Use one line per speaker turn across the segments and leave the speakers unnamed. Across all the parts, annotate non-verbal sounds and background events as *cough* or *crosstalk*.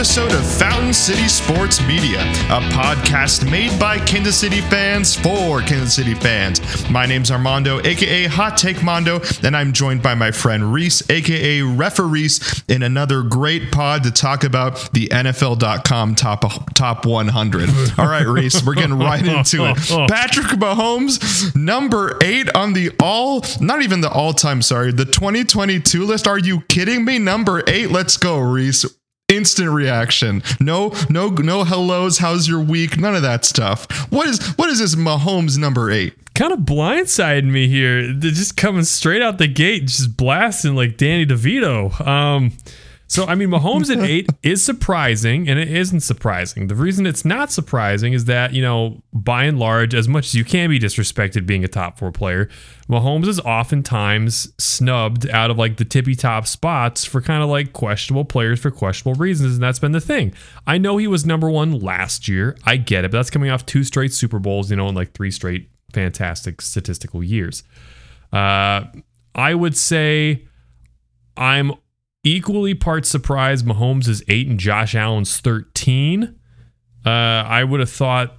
episode of Fountain City Sports Media, a podcast made by Kansas City fans for Kansas City fans. My name's Armando, aka Hot Take Mondo, and I'm joined by my friend Reese, aka Referees, in another great pod to talk about the NFL.com top top 100. All right, Reese, we're getting right into it. *laughs* Patrick Mahomes, number eight on the all, not even the all-time, sorry, the 2022 list. Are you kidding me? Number eight. Let's go, Reese instant reaction. No, no, no hellos. How's your week? None of that stuff. What is what is this Mahomes number eight?
Kind of blindsided me here. They're just coming straight out the gate, just blasting like Danny DeVito. Um, so I mean, Mahomes at eight is surprising, and it isn't surprising. The reason it's not surprising is that you know, by and large, as much as you can be disrespected being a top four player, Mahomes is oftentimes snubbed out of like the tippy top spots for kind of like questionable players for questionable reasons, and that's been the thing. I know he was number one last year. I get it, but that's coming off two straight Super Bowls, you know, and like three straight fantastic statistical years. Uh, I would say I'm equally parts surprised Mahomes is eight and Josh Allen's 13. Uh, I would have thought,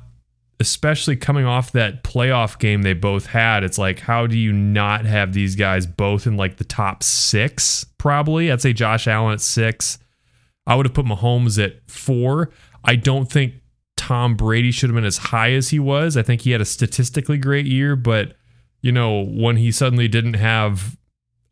especially coming off that playoff game they both had, it's like, how do you not have these guys both in like the top six? Probably. I'd say Josh Allen at six. I would have put Mahomes at four. I don't think Tom Brady should have been as high as he was. I think he had a statistically great year, but you know, when he suddenly didn't have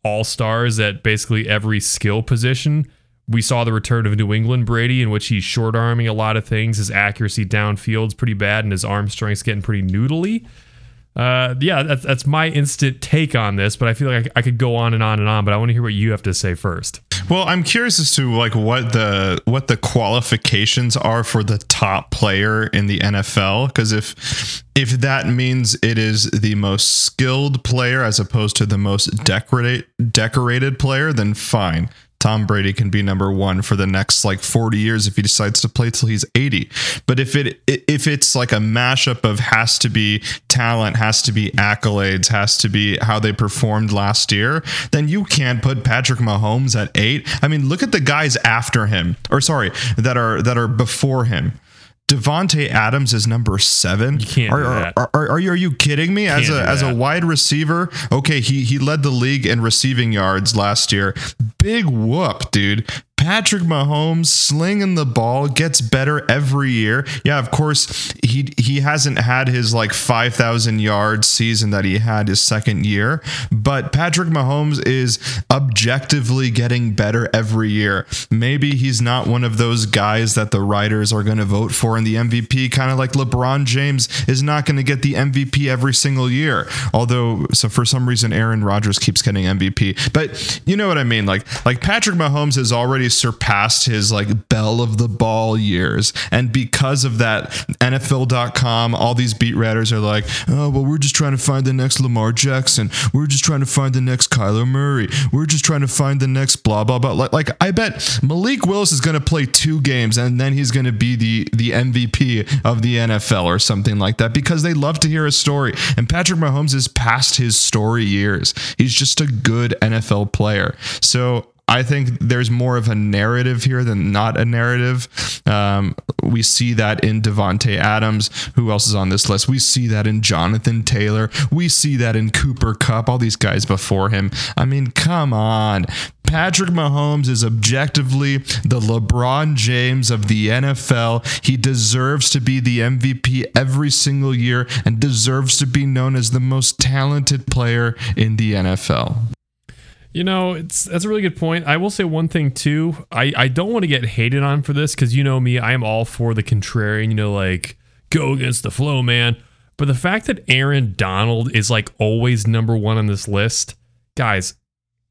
all stars at basically every skill position. We saw the return of New England Brady, in which he's short arming a lot of things. His accuracy downfield's pretty bad, and his arm strength's getting pretty noodly. Uh, yeah, that's, that's my instant take on this, but I feel like I, I could go on and on and on. But I want to hear what you have to say first.
Well, I'm curious as to like what the what the qualifications are for the top player in the NFL because if if that means it is the most skilled player as opposed to the most decorate decorated player, then fine. Tom Brady can be number one for the next like 40 years if he decides to play till he's 80. But if it if it's like a mashup of has to be talent, has to be accolades, has to be how they performed last year, then you can't put Patrick Mahomes at eight. I mean, look at the guys after him, or sorry, that are that are before him. Davante Adams is number seven.
You can't
are,
that.
Are, are, are, you are you kidding me? As a as a wide receiver, okay, he he led the league in receiving yards last year. Big whoop, dude. Patrick Mahomes slinging the ball gets better every year. Yeah, of course he he hasn't had his like 5000 yard season that he had his second year, but Patrick Mahomes is objectively getting better every year. Maybe he's not one of those guys that the writers are going to vote for in the MVP kind of like LeBron James is not going to get the MVP every single year. Although so for some reason Aaron Rodgers keeps getting MVP. But you know what I mean like like Patrick Mahomes has already surpassed his like bell of the ball years and because of that NFL.com all these beat writers are like, "Oh, well we're just trying to find the next Lamar Jackson. We're just trying to find the next Kyler Murray. We're just trying to find the next blah blah blah." Like, like I bet Malik Willis is going to play two games and then he's going to be the the MVP of the NFL or something like that because they love to hear a story. And Patrick Mahomes is past his story years. He's just a good NFL player. So I think there's more of a narrative here than not a narrative. Um, we see that in Davante Adams. Who else is on this list? We see that in Jonathan Taylor. We see that in Cooper Kupp. All these guys before him. I mean, come on. Patrick Mahomes is objectively the LeBron James of the NFL. He deserves to be the MVP every single year and deserves to be known as the most talented player in the NFL.
You know, it's that's a really good point. I will say one thing too. I I don't want to get hated on for this because you know me, I am all for the contrarian. You know, like go against the flow, man. But the fact that Aaron Donald is like always number one on this list, guys.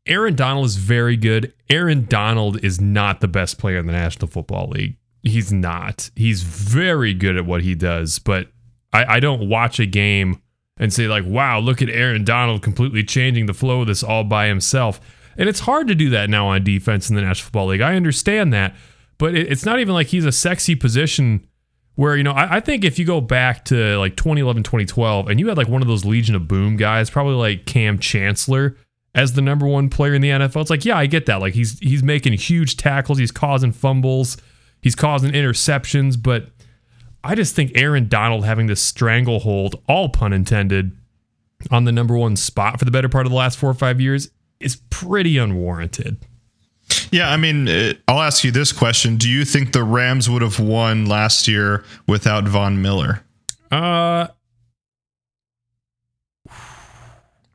Aaron Donald is very good. Aaron Donald is not the best player in the National Football League. He's not. He's very good at what he does, but I, I don't watch a game and say like, "Wow, look at Aaron Donald completely changing the flow of this all by himself." And it's hard to do that now on defense in the National Football League. I understand that, but it's not even like he's a sexy position where you know I, I think if you go back to like 2011, 2012, and you had like one of those Legion of Boom guys, probably like Kam Chancellor as the number one player in the NFL, it's like yeah, I get that. Like he's he's making huge tackles, he's causing fumbles. He's causing interceptions, but I just think Aaron Donald having this stranglehold, all pun intended, on the number one spot for the better part of the last four or five years is pretty unwarranted.
Yeah, I mean, uh, I'll ask you this question: Do you think the Rams would have won last year without Von Miller?
Uh,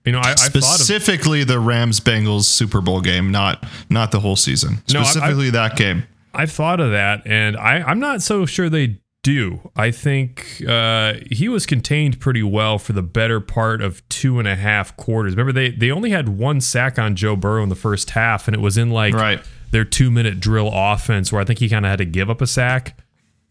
you know, I, I
specifically the Rams Bengals Super Bowl game, not not the whole season. Specifically
no, I,
that game.
I've thought of that, and I, I'm not so sure they do. I think uh, he was contained pretty well for the better part of two and a half quarters. Remember, they they only had one sack on Joe Burrow in the first half, and it was in like
right.
their two minute drill offense where I think he kind of had to give up a sack.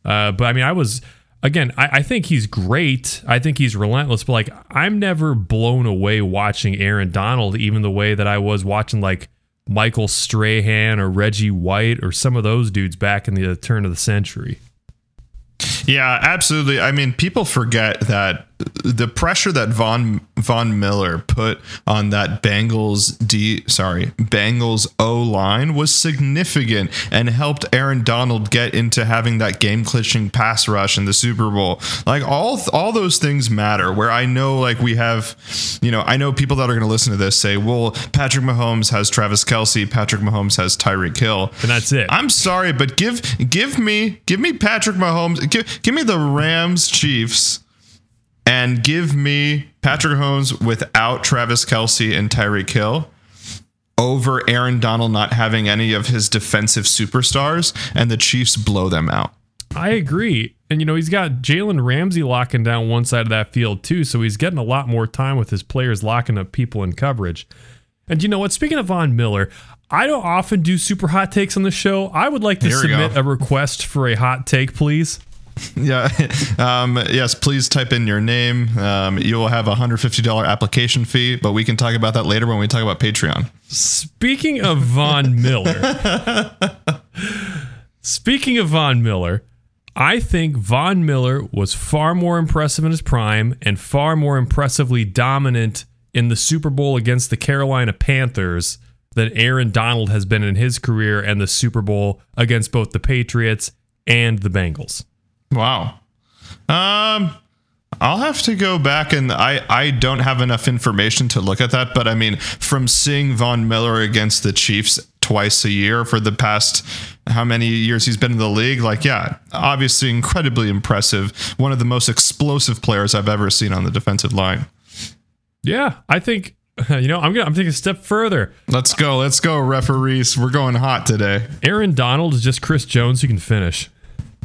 Uh, but I mean, I was again, I, I, think he's great. I think he's relentless, but like I'm never blown away watching Aaron Donald, even the way that I was watching like Michael Strahan or Reggie White or some of those dudes back in the turn of the century.
Yeah, absolutely. I mean, people forget that the pressure that Von Von Miller put on that Bengals D sorry Bengals O line was significant and helped Aaron Donald get into having that game clinching pass rush in the Super Bowl. Like all all those things matter. Where I know like we have, you know, I know people that are going to listen to this say, well, Patrick Mahomes has Travis Kelce, Patrick Mahomes has Tyreek Hill,
and that's it.
I'm sorry, but give give me give me Patrick Mahomes, give give me the Rams Chiefs and give me Patrick Holmes without Travis Kelce and Tyreek Hill over Aaron Donald not having any of his defensive superstars, and the Chiefs blow them out.
I agree. And, you know, he's got Jalen Ramsey locking down one side of that field, too. So he's getting a lot more time with his players locking up people in coverage. And you know what? Speaking of Von Miller, I don't often do super hot takes on the show. I would like to submit a request for a hot take, please. *laughs*
Yeah. Um, yes, please type in your name. Um, you will have a $150 application fee, but we can talk about that later when we talk about Patreon.
Speaking of Von Miller, *laughs* speaking of Von Miller, I think Von Miller was far more impressive in his prime and far more impressively dominant in the Super Bowl against the Carolina Panthers than Aaron Donald has been in his career and the Super Bowl against both the Patriots and the Bengals.
Wow. Um, I'll have to go back and I, I don't have enough information to look at that, but I mean, from seeing Von Miller against the Chiefs twice a year for the past how many years he's been in the league, like, yeah, obviously incredibly impressive. One of the most explosive players I've ever seen on the defensive line.
Yeah, I think *laughs* you know, I'm gonna I'm taking a step further.
Let's go, let's go, referees. We're going hot today.
Aaron Donald is just Chris Jones who can finish.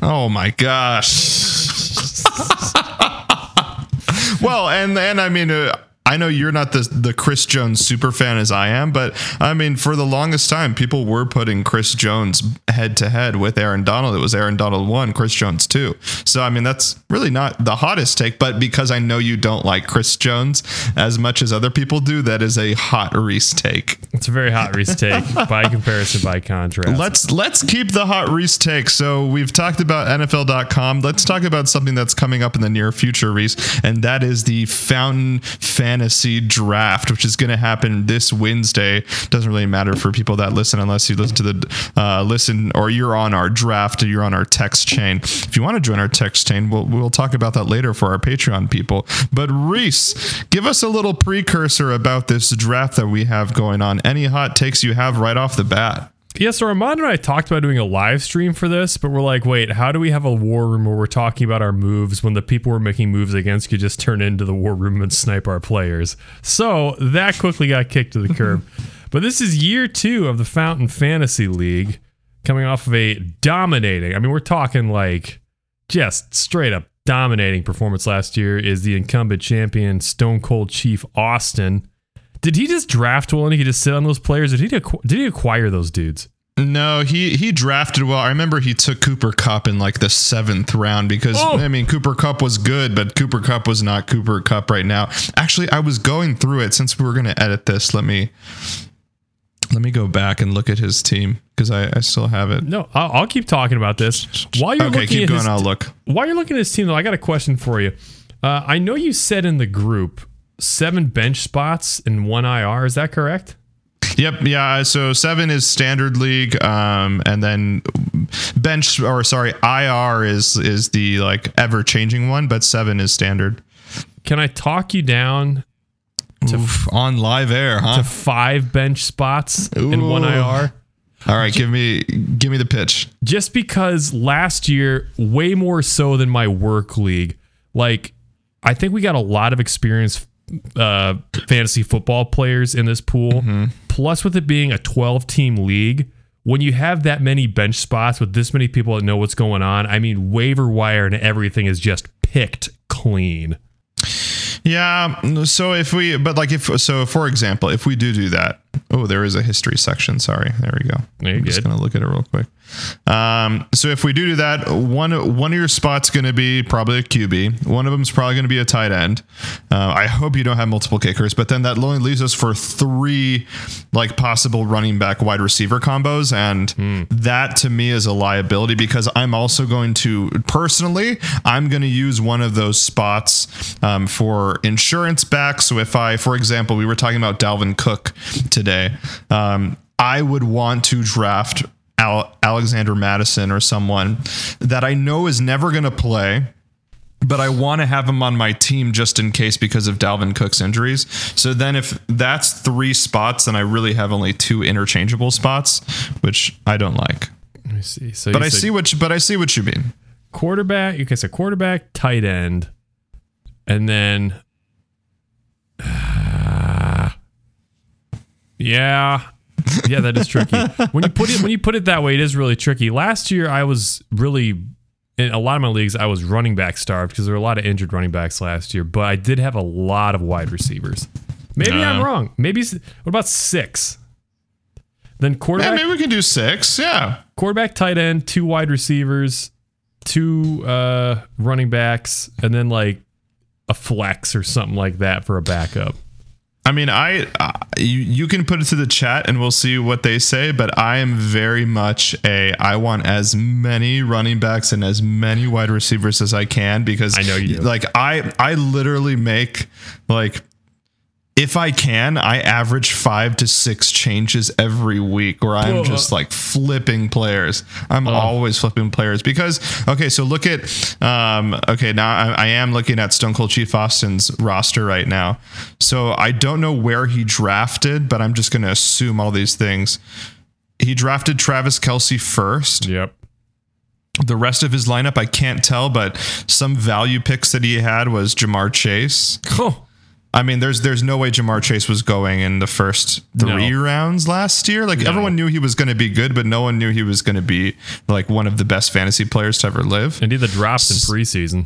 Oh my gosh. *laughs* well, and and I mean, uh, I know you're not the the Chris Jones super fan as I am, but I mean, for the longest time, people were putting Chris Jones head to head with Aaron Donald. It was Aaron Donald one, Chris Jones two. So I mean, that's really not the hottest take, but because I know you don't like Chris Jones as much as other people do, that is a hot Reese take.
It's a very hot Reese take *laughs* by comparison, by contrast.
Let's let's keep the hot Reese take. So we've talked about NFL.com. Let's talk about something that's coming up in the near future, Reese, and that is the Fountain Fan fantasy draft, which is going to happen this Wednesday. Doesn't really matter for people that listen unless you listen to the uh, listen or you're on our draft or you're on our text chain. If you want to join our text chain, we'll we'll talk about that later for our Patreon people. But Reese, give us a little precursor about this draft that we have going on. Any hot takes you have right off the bat?
Yeah, so Armand and I talked about doing a live stream for this, but we're like, wait, how do we have a war room where we're talking about our moves when the people we're making moves against could just turn into the war room and snipe our players? So that quickly got kicked to the curb. *laughs* but this is year two of the Fountain Fantasy League, coming off of a dominating, I mean, we're talking like just straight up dominating performance last year is the incumbent champion Stone Cold Chief Austin did he just draft well and he just sit on those players? Did he did he acquire those dudes?
No, he he drafted well. I remember he took Cooper Kupp in like the seventh round because oh. I mean Cooper Kupp was good, but Cooper Kupp was not Cooper Kupp right now. Actually, I was going through it since we were going to edit this. Let me let me go back and look at his team because I, I still have it.
No, I'll, I'll keep talking about this while you're
okay.
Looking
keep going.
His,
I'll look.
While you're looking at his team, though, I got a question for you. Uh, I know you said in the group seven bench spots and one IR. Is that correct?
Yep. Yeah. So seven is standard league, um, and then bench or sorry, IR is is the like ever changing one, but seven is standard.
Can I talk you down
Oof, on live air, huh?
to five bench spots in one IR?
All right, give me give me the pitch.
just because last year, way more so than my work league, like I think we got a lot of experienced uh, fantasy football players in this pool. Plus, with it being a 12 team league, when you have that many bench spots with this many people that know what's going on, I mean, waiver wire and everything is just picked clean.
Yeah. So if we, but like if so, for example, if we do do that, oh, there is a history section. Sorry, there we go.
There
I'm just gonna look at it real quick. Um, so if we do do that, one one of your spots going to be probably a QB. One of them is probably going to be a tight end. Uh, I hope you don't have multiple kickers, but then that only leaves us for three like possible running back wide receiver combos, and that to me is a liability because I'm also going to personally I'm going to use one of those spots um, for insurance back. So if I, for example, we were talking about Dalvin Cook today. Um, I would want to draft Al- Alexander Mattison or someone that I know is never going to play, but I want to have him on my team just in case because of Dalvin Cook's injuries. So then, if that's three spots, then I really have only two interchangeable spots, which I don't like.
Let me see. So,
But I see what you, but I see what you mean.
quarterback. Okay, so quarterback, tight end, and then. *sighs* yeah, *laughs* yeah, that is tricky. when you put it when you put it that way, it is really tricky. Last year, I was really in a lot of my leagues. I was running back starved because there were a lot of injured running backs last year. But I did have a lot of wide receivers. Maybe I'm
Uh.
wrong. Maybe what about six? Then quarterback.
Yeah, maybe we can do six. Yeah.
quarterback, tight end, two wide receivers, two uh, running backs, and then like a flex or something like that for a backup.
I mean, I uh, you you can put it to the chat and we'll see what they say. But I am very much a I want as many running backs and as many wide receivers as I can because
I know you do.
Like I I literally make like if I can, I average five to six changes every week where I'm just like flipping players. I'm always flipping players because, okay, so look at, um, okay, now I, I am looking at Stone Cold Chief Austin's roster right now. So I don't know where he drafted, but I'm just going to assume all these things. He drafted Travis Kelce first.
Yep.
The rest of his lineup, I can't tell, but some value picks that he had was Ja'Marr Chase.
Oh,
I mean, there's there's no way Ja'Marr Chase was going in the first three
No.
rounds last year. Like everyone knew he was going to be good, but no one knew he was going to be like one of the best fantasy players to ever live.
and he the drops in preseason.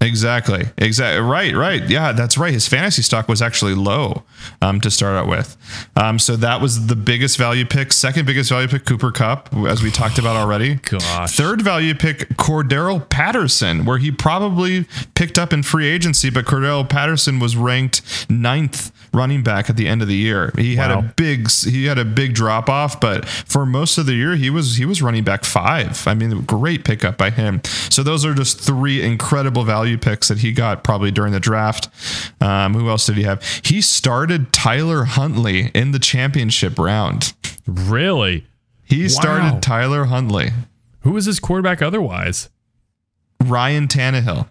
Exactly. Exactly. Right. Right. Yeah, that's right. His fantasy stock was actually low um, to start out with. Um, so that was the biggest value pick. Second biggest value pick, Cooper Kupp, as we talked about already.
Gosh.
Third value pick, Cordero Patterson, where he probably picked up in free agency, but Cordero Patterson was ranked ninth running back at the end of the year. He had a big he had a big drop off, but for most of the year he was he was running back five. I mean, great pickup by him. So those are just three incredible value picks that he got probably during the draft. Um, who else did he have? He started Tyler Huntley in the championship round.
Really?
He started Tyler Huntley.
Who was his quarterback otherwise?
Ryan Tannehill.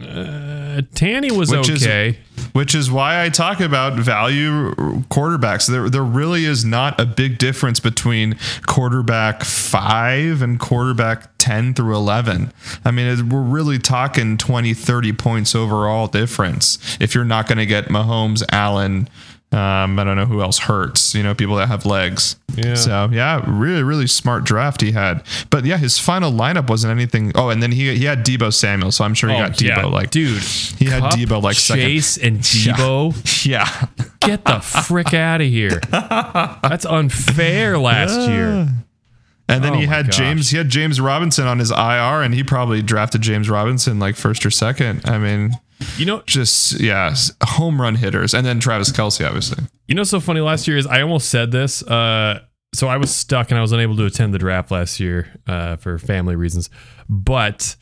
Uh, Tanny was
Which is-
okay.
which is why I talk about value quarterbacks. There, there really is not a big difference between quarterback five and quarterback 10 through 11. I mean, it, we're really talking 20, 30 points overall difference if you're not going to get Mahomes, Allen. Um, I don't know who else hurts, you know, people that have legs.
Yeah.
So, yeah, really, really smart draft he had. But yeah, his final lineup wasn't anything. Oh, and then he, he had Deebo Samuel. So I'm sure he
Oh,
got Deebo
yeah,
like
dude.
he had Deebo like second.
Chase and *laughs* Deebo. *laughs*
Yeah.
Get the frick out of here. That's unfair *laughs* last year.
And then
Oh
he had
gosh.
James. He had James Robinson on his IR, and he probably drafted James Robinson like first or second. I mean,
You know,
just yeah, home run hitters, and then Travis Kelce, obviously.
You know, so funny last year is I almost said this. Uh, so I was stuck and I was unable to attend the draft last year uh, for family reasons. But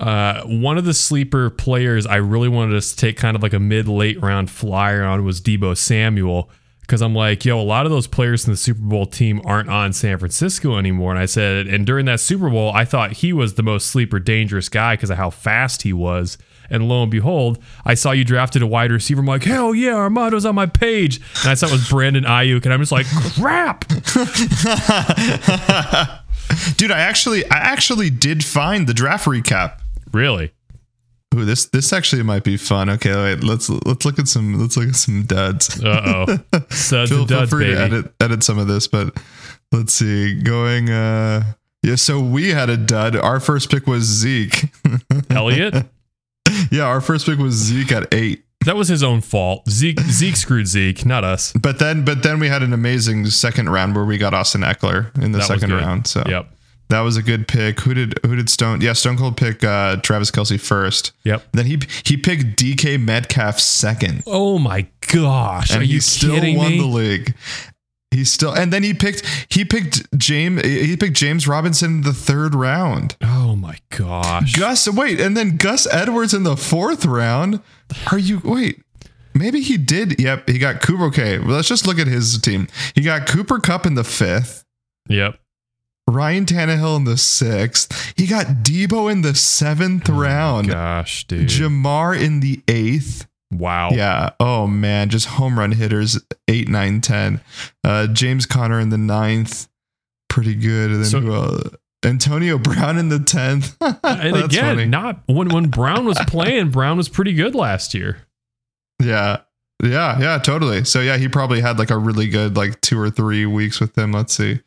uh, one of the sleeper players I really wanted to take kind of like a mid late round flyer on was Deebo Samuel because I'm like, yo, a lot of those players in the Super Bowl team aren't on San Francisco anymore. And I said, and during that Super Bowl, I thought he was the most sleeper dangerous guy because of how fast he was. And lo and behold, I saw you drafted a wide receiver. I'm like, hell yeah, Armando's on my page. And I saw it was Brandon Aiyuk, and I'm just like, crap. *laughs*
Dude, I actually I actually did find the draft recap.
Really?
Ooh, this this actually might be fun. Okay, wait, let's let's look at some let's look at some duds.
Uh oh. *laughs* Suds
feel,
and
feel free
baby.
to edit edit some of this, but let's see. Going uh yeah, so we had a dud. Our first pick was Zeke. *laughs*
Elliott? *laughs*
yeah, our first pick was Zeke at eight.
That was his own fault. Zeke Zeke screwed Zeke, not us.
But then but then we had an amazing second round where we got Austin Ekeler in the
That was
second
good.
round. So
Yep.
that was a good pick. Who did who did Stone? Yeah, Stone Cold pick uh Travis Kelce first.
Yep.
Then he he picked DK Metcalf second.
Oh my gosh.
and
Are
he
you
still
kidding
won
me?
the league. He still and then he picked he picked James he picked James Robinson in the third round.
oh my gosh.
Gus wait, and then Gus Edwards in the fourth round. Are you wait? Maybe he did. Yep, he got Cooper. Okay, well, let's just look at his team. He got Cooper Kupp in the fifth,
Yep.
Ryan Tannehill in the sixth. He got Deebo in the seventh oh round,
Gosh, dude.
Ja'Marr in the eighth.
Wow.
Yeah. Oh man, just home run hitters eight, nine, ten. Uh, James Conner in the ninth, pretty good. And then
So-
who else? Antonio Brown in the tenth. *laughs*
And again, not when when Brown was *laughs* playing, Brown was pretty good last year.
yeah, yeah, yeah, totally. So yeah, he probably had like a really good like two or three weeks with them. Let's see.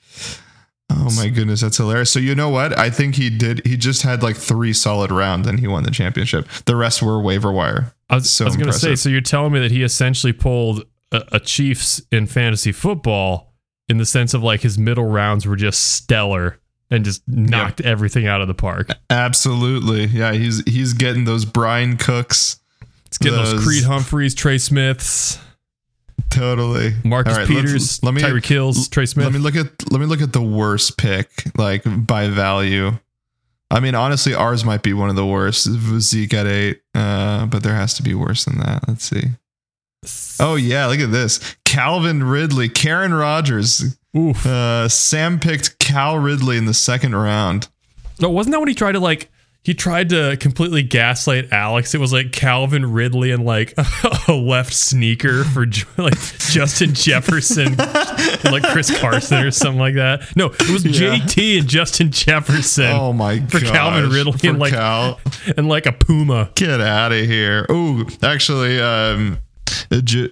Oh my goodness, that's hilarious. So you know what? I think he did. He just had like three solid rounds and he won the championship. The rest were waiver wire.
I was,
So
I was going to say, so you're telling me that he essentially pulled a, a Chiefs in fantasy football in the sense of like his middle rounds were just stellar and just knocked everything out of the park.
Absolutely. Yeah, he's he's getting those Brian Cooks.
It's getting those,
Those-
Creed Humphreys, Trey Smiths,
Totally.
Marcus
right,
Peters,
let me
Tyreek Hills, Trey Smith.
Let me look at let me look at the worst pick, like by value. I mean, honestly, ours might be one of the worst. Zeke at eight, uh, but there has to be worse than that. Let's see. Oh yeah, look at this. Calvin Ridley, Karen Rogers.
Oof.
Uh, Sam picked Cal Ridley in the second round.
No, wasn't that when he tried to like he tried to completely gaslight Alex? It was like Calvin Ridley and like *laughs* a left sneaker for *laughs* like Justin Jefferson and like Chris Carson or something like that. No, it was
Yeah.
JT and Justin Jefferson
Oh my god.
for Calvin Ridley
for
and like
Cal.
and like a Puma.
Get out of here. Oh, actually, um, jo-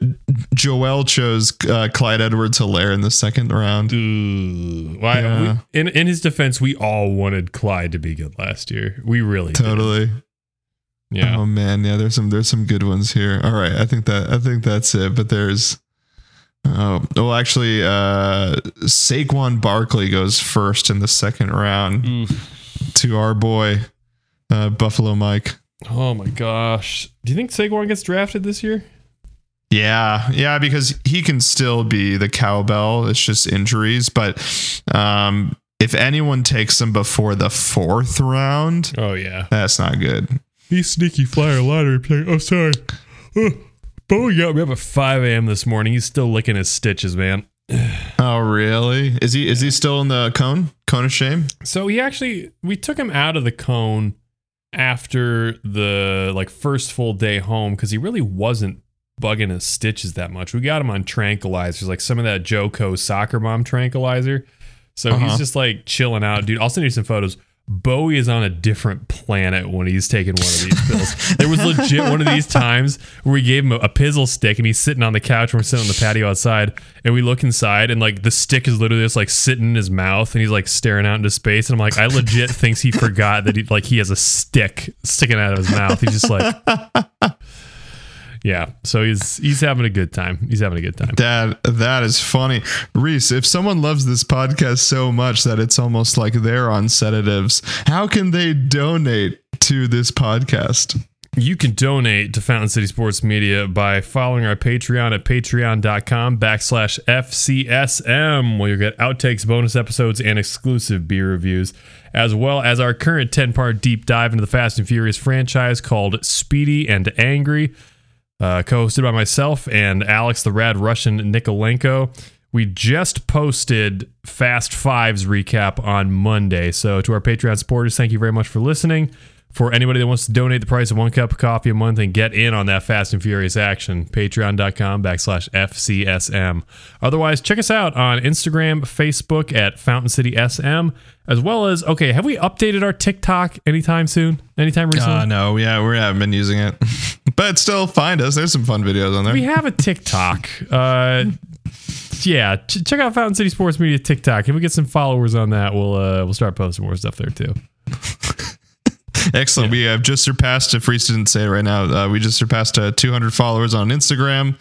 Joel chose uh, Clyde Edwards Helaire in the second round.
Ooh. Why-
Yeah.
we- in in his defense, we all wanted Clyde to be good last year. We really did.
Totally.
Yeah.
Oh man, yeah. There's some there's some good ones here. All right, I think that I think that's it. But there's oh well, actually, uh, Saquon Barkley goes first in the second round to our boy uh, Buffalo Mike.
Oh my gosh. Do you think Saquon gets drafted this year?
Yeah, yeah, because he can still be the cowbell. It's just injuries. But um, if anyone takes him before the fourth round,
Oh yeah.
that's not good.
He's sneaky flyer lottery pick. Oh, sorry. Oh, Bowie got me up at 5 a.m. this morning. He's still licking his stitches, man. *sighs*
Oh, really? Is he is he still in the cone? Cone of shame?
So he actually, we took him out of the cone after the like first full day home because he really wasn't bugging his stitches that much. We got him on tranquilizers, like some of that Joko soccer mom tranquilizer. So
Uh-huh.
he's just like chilling out, dude. I'll send you some photos. Bowie is on a different planet when he's taking one of these *laughs* pills. there was legit one of these times where we gave him a, a pizzle stick and he's sitting on the couch and we're sitting on the patio outside and we look inside and like the stick is literally just like sitting in his mouth and he's like staring out into space and I'm like I legit thinks he forgot that he like he has a stick sticking out of his mouth. He's just like *laughs* Yeah. So he's he's having a good time. He's having a good time.
That that is funny, Reese. If someone loves this podcast so much that it's almost like they're on sedatives, how can they donate to this podcast?
You can donate to Fountain City Sports Media by following our Patreon at patreon.com backslash FCSM, where you'll get outtakes, bonus episodes, and exclusive beer reviews, as well as our current 10 part deep dive into the Fast and Furious franchise called Speedy and Angry. Uh, co-hosted by myself and Alex, the Rad Russian Nikolenko. We just posted Fast Fives recap on Monday. So to our Patreon supporters, thank you very much for listening. For anybody that wants to donate the price of one cup of coffee a month and get in on that fast and furious action, patreon.com backslash FCSM. Otherwise, check us out on Instagram, Facebook at Fountain City SM, as well as, okay, have we updated our TikTok anytime soon? Anytime recently?
Uh, no, yeah, we haven't been using it, *laughs* but still find us. There's some fun videos on there.
we have a TikTok. Uh, yeah, ch- check out Fountain City Sports Media TikTok. If we get some followers on that, we'll uh, we'll start posting more stuff there too. *laughs* *laughs*
Excellent. We have just surpassed, if Reese didn't say it right now, uh, we just surpassed uh, 200 followers on Instagram.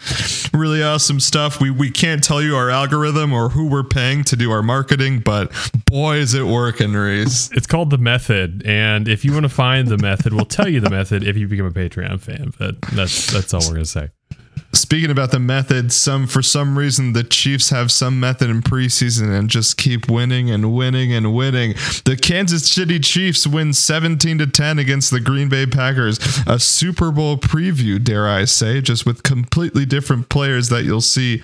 Really awesome stuff. We, we can't tell you our algorithm or who we're paying to do our marketing, but boy, is it working, Reese.
It's called the method, and if you want to find the method, we'll tell you the method if you become a Patreon fan. But that's that's all we're gonna say.
Speaking about the method, some for some reason the Chiefs have some method in preseason and just keep winning and winning and winning. The Kansas City Chiefs win 17 to 10 against the Green Bay Packers. A Super Bowl preview, dare I say, just with completely different players that you'll see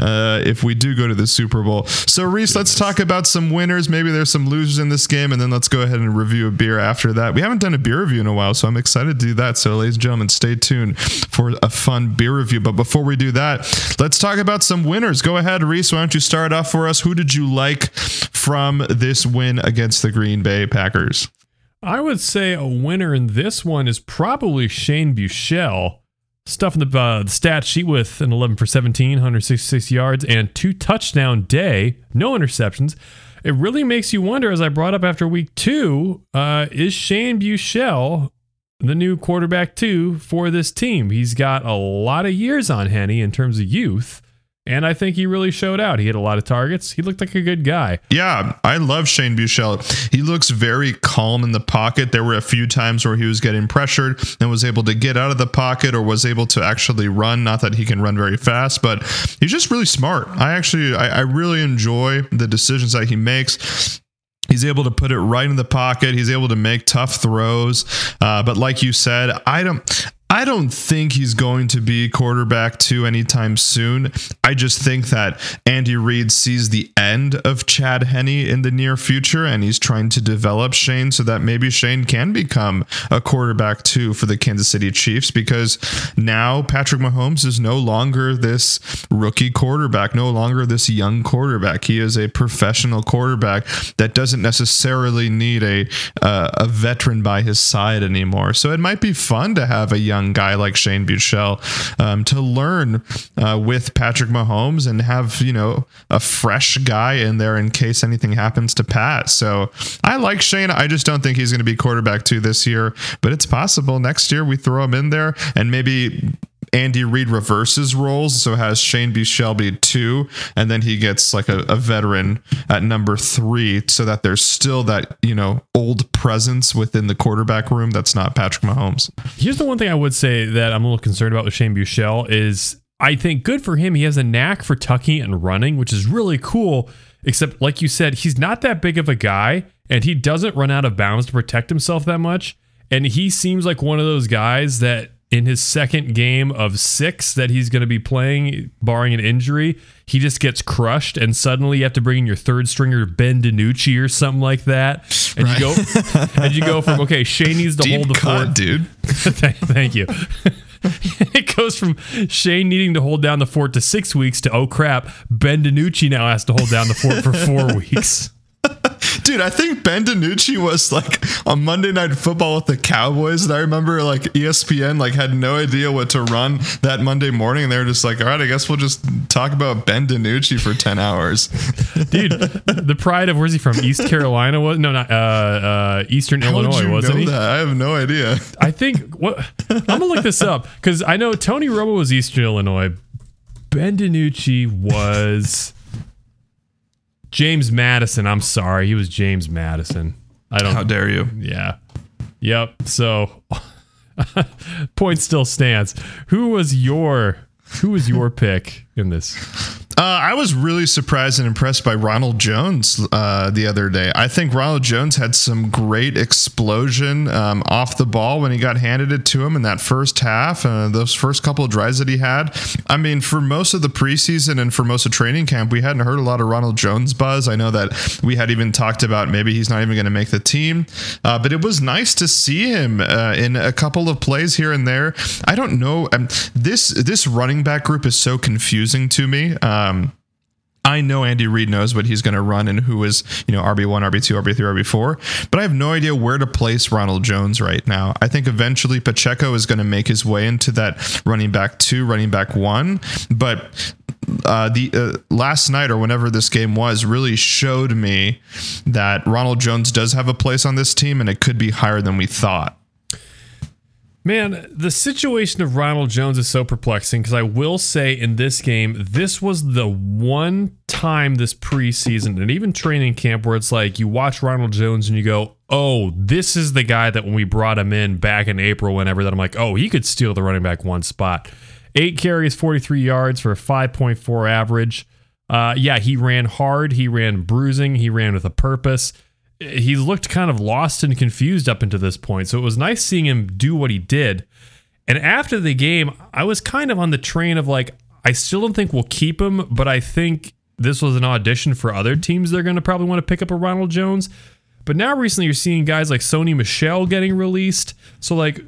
uh, if we do go to the Super Bowl. So Reese, let's talk about some winners. Maybe there's some losers in this game, and then let's go ahead and review a beer after that. We haven't done a beer review in a while, so I'm excited to do that. So, ladies and gentlemen, stay tuned for a fun beer review. But before we do that, let's talk about some winners. Go ahead, Reese. Why don't you start off for us? Who did you like from this win against the Green Bay Packers?
I would say a winner in this one is probably Shane Buechele. Stuff in the, uh, the stat sheet with an 11 for 17, 166 yards, and two touchdown day, no interceptions. It really makes you wonder, as I brought up after week two, uh, is Shane Buechele the new quarterback too for this team? He's got a lot of years on Henne in terms of youth. And I think he really showed out. He hit a lot of targets. He looked like a good guy.
Yeah, I love Shane Buechele. He looks very calm in the pocket. There were a few times where he was getting pressured and was able to get out of the pocket or was able to actually run. Not that he can run very fast, but he's just really smart. I actually, I, I really enjoy the decisions that he makes. He's able to put it right in the pocket. He's able to make tough throws. Uh, but like you said, I don't. I don't think he's going to be quarterback two anytime soon. I just think that Andy Reid sees the end of Chad Henne in the near future and he's trying to develop Shane so that maybe Shane can become a quarterback two for the Kansas City Chiefs because now Patrick Mahomes is no longer this rookie quarterback, no longer this young quarterback. He is a professional quarterback that doesn't necessarily need a uh, a veteran by his side anymore. So it might be fun to have a young guy like Shane Buechele um, to learn uh, with Patrick Mahomes and have you know a fresh guy in there in case anything happens to Pat. So I like Shane. I just don't think he's going to be quarterback two this year, but it's possible next year we throw him in there and maybe Andy Reid reverses roles, so has Shane B. Shelby two, and then he gets like a, a, veteran at number three, so that there's still that you know old presence within the quarterback room that's not Patrick Mahomes.
Here's the one thing I would say that I'm a little concerned about with Shane Buechele is I think good for him. He has a knack for tucking and running, which is really cool. Except, like you said, he's not that big of a guy, and he doesn't run out of bounds to protect himself that much. And he seems like one of those guys that in his second game of six that he's going to be playing, barring an injury, he just gets crushed, and suddenly you have to bring in your third stringer Ben DiNucci or something like that, and right. you go *laughs* and you go from okay, Shane needs to
Deep
hold the
cut,
fort,
dude. *laughs*
Thank you. *laughs* it goes from Shane needing to hold down the fort to six weeks to oh crap, Ben DiNucci now has to hold down the fort for four weeks.
Dude, I think Ben DiNucci was like on Monday Night Football with the Cowboys, and I remember like ESPN like had no idea what to run that Monday morning, and they were just like, "All right, I guess we'll just talk about Ben DiNucci for ten hours." *laughs*
Dude, the pride of where's he from? East Carolina was no, not uh, uh, Eastern
How
Illinois, wasn't he?
That? I have no idea.
I think what I'm gonna look this up because I know Tony Romo was Eastern Illinois. Ben DiNucci was. James Madison. I'm sorry, he was James Madison. I don't.
How dare you?
Yeah. Yep. So, *laughs* point still stands. Who was your Who was your pick in this?
Uh, I was really surprised and impressed by Ronald Jones uh, the other day. I think Ronald Jones had some great explosion um, off the ball when he got handed it to him in that first half. Uh, those first couple of drives that he had. I mean, for most of the preseason and for most of training camp, we hadn't heard a lot of Ronald Jones buzz. I know that we had even talked about maybe he's not even going to make the team, uh, but it was nice to see him uh, in a couple of plays here and there. I don't know. Um, this this running back group is so confusing to me. Um, I know Andy Reid knows what he's going to run and who is, you know, RB1, RB2, RB3, RB4, but I have no idea where to place Ronald Jones right now. I think eventually Pacheco is going to make his way into that running back two, running back one, but uh, the uh, last night or whenever this game was really showed me that Ronald Jones does have a place on this team and it could be higher than we thought.
Man, the situation of Ronald Jones is so perplexing because I will say in this game, this was the one time this preseason and even training camp where it's like you watch Ronald Jones and you go, oh, this is the guy that when we brought him in back in April, whenever that I'm like, oh, he could steal the running back one spot. Eight carries, 43 yards for a 5.4 average. Uh, yeah, he ran hard. He ran bruising. He ran with a purpose he looked kind of lost and confused up until this point. So it was nice seeing him do what he did. And after the game, I was kind of on the train of like, I still don't think we'll keep him, but I think this was an audition for other teams they're going to probably want to pick up a Ronald Jones. But now recently you're seeing guys like Sony Michel getting released. So like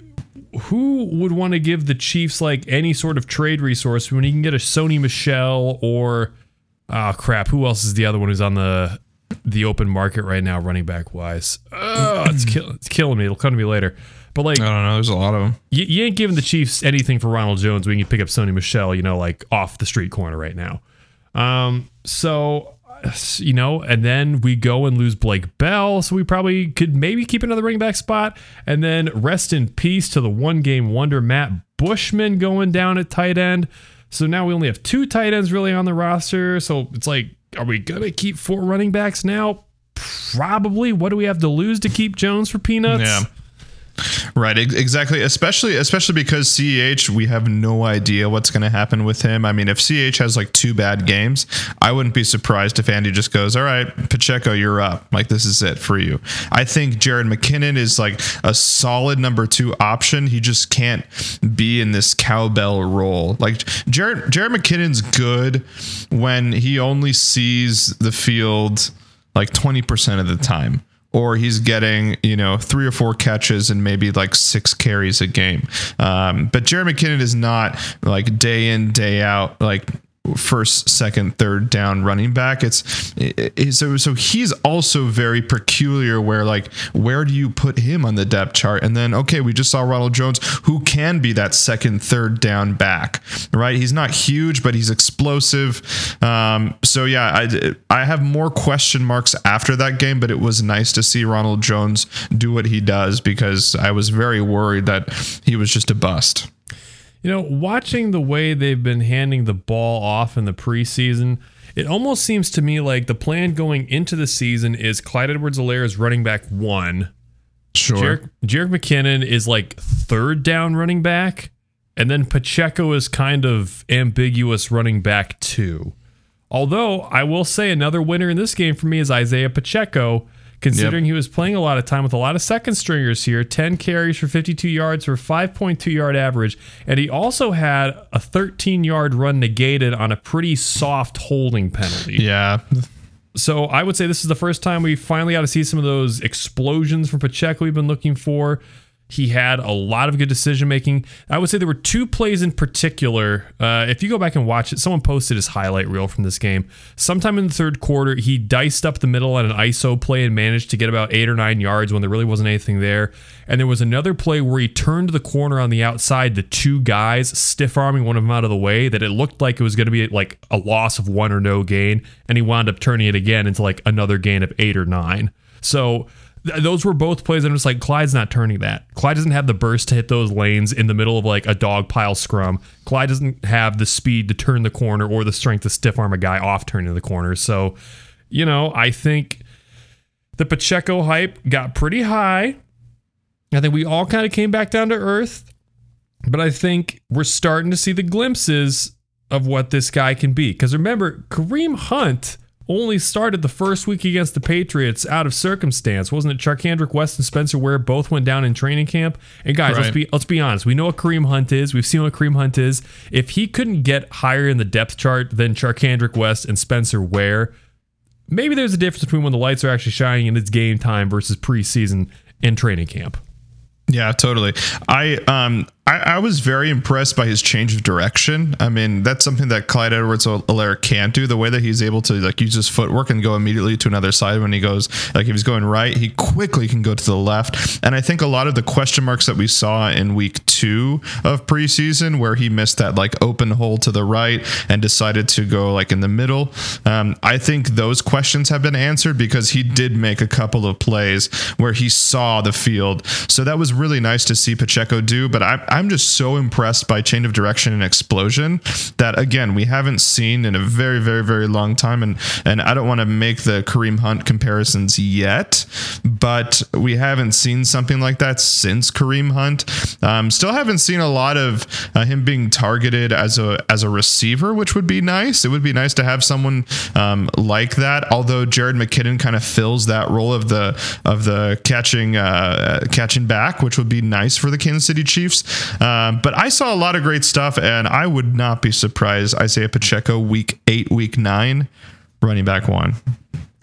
who would want to give the Chiefs like any sort of trade resource when you can get a Sony Michel or oh crap, who else is the other one who's on the the open market right now, running back wise. Oh, it's, kill, it's killing me. It'll come to me later. But like,
I don't know. There's a lot of them.
You, you ain't giving the Chiefs anything for Ronald Jones when you pick up Sony Michel, you know, like off the street corner right now. Um, so you know, and then we go and lose Blake Bell, so we probably could maybe keep another running back spot, and then rest in peace to the one game wonder Matt Bushman going down at tight end. So now we only have two tight ends really on the roster. So it's like are we gonna keep four running backs now? Probably. What do we have to lose to keep Jones for peanuts?
Yeah. Right, exactly. Especially, especially because Ceh, we have no idea what's going to happen with him. I mean, if Ceh has like two bad games, I wouldn't be surprised if Andy just goes, "All right, Pacheco, you're up. Like this is it for you." I think Jared McKinnon is like a solid number two option. He just can't be in this cowbell role. Like Jared, Jerick McKinnon's good when he only sees the field like twenty percent of the time or he's getting you know three or four catches and maybe like six carries a game. Um, but Jeremy McKinnon is not like day in day out like first, second, third down running back. It's, so so he's also very peculiar. Where like where do you put him on the depth chart? And then okay, we just saw Ronald Jones, who can be that second, third down back, right? He's not huge, but he's explosive. Um, so yeah, I I have more question marks after that game, but it was nice to see Ronald Jones do what he does because I was very worried that he was just a bust.
You know, watching the way they've been handing the ball off in the preseason, it almost seems to me like the plan going into the season is Clyde Edwards-Helaire is running back one.
Sure.
Jerick, McKinnon is like third down running back. And then Pacheco is kind of ambiguous running back two. Although I will say another winner in this game for me is Isaiah Pacheco considering yep. he was playing a lot of time with a lot of second stringers here 10 carries for 52 yards for 5.2 yard average. And he also had a 13 yard run negated on a pretty soft holding penalty.
Yeah.
So I would say this is the first time we finally got to see some of those explosions from Pacheco we've been looking for. He had a lot of good decision making. I would say there were two plays in particular. Uh, if you go back and watch it, someone posted his highlight reel from this game. Sometime in the third quarter, he diced up the middle on an ISO play and managed to get about eight or nine yards when there really wasn't anything there. And there was another play where he turned the corner on the outside, the two guys stiff arming one of them out of the way, that it looked like it was going to be like a loss of one or no gain. And he wound up turning it again into like another gain of eight or nine. So those were both plays. I'm just like, Clyde's not turning that. Clyde doesn't have the burst to hit those lanes in the middle of like a dog pile scrum. Clyde doesn't have the speed to turn the corner or the strength to stiff arm a guy off turning the corner. So, you know, I think the Pacheco hype got pretty high. I think we all kind of came back down to earth. But I think we're starting to see the glimpses of what this guy can be. Because remember, Kareem Hunt only started the first week against the Patriots out of circumstance. Wasn't it Charcandrick West and Spencer Ware both went down in training camp? And guys, let's be let's be honest. We know what Kareem Hunt is. We've seen what Kareem Hunt is. If he couldn't get higher in the depth chart than Charcandrick West and Spencer Ware, maybe there's a difference between when the lights are actually shining and it's game time versus preseason and training camp.
Yeah, totally. I um I, I was very impressed by his change of direction. I mean, that's something that Clyde Edwards Helaire can't do. The way that he's able to like use his footwork and go immediately to another side when he goes like if he's going right, he quickly can go to the left. And I think a lot of the question marks that we saw in week two of preseason, where he missed that like open hole to the right and decided to go like in the middle, um, I think those questions have been answered because he did make a couple of plays where he saw the field. So that was really nice to see Pacheco do. But I, I'm just so impressed by change of direction and explosion that again we haven't seen in a very very very long time. And and I don't want to make the Kareem Hunt comparisons yet, but we haven't seen something like that since Kareem Hunt. Um, still haven't seen a lot of uh, him being targeted as a as a receiver, which would be nice. It would be nice to have someone um, like that. Although Jerick McKinnon kind of fills that role of the of the catching uh, catching back, which would be nice for the Kansas City Chiefs. Um, but I saw a lot of great stuff, and I would not be surprised. Isaiah Pacheco, week eight, week nine, running back one.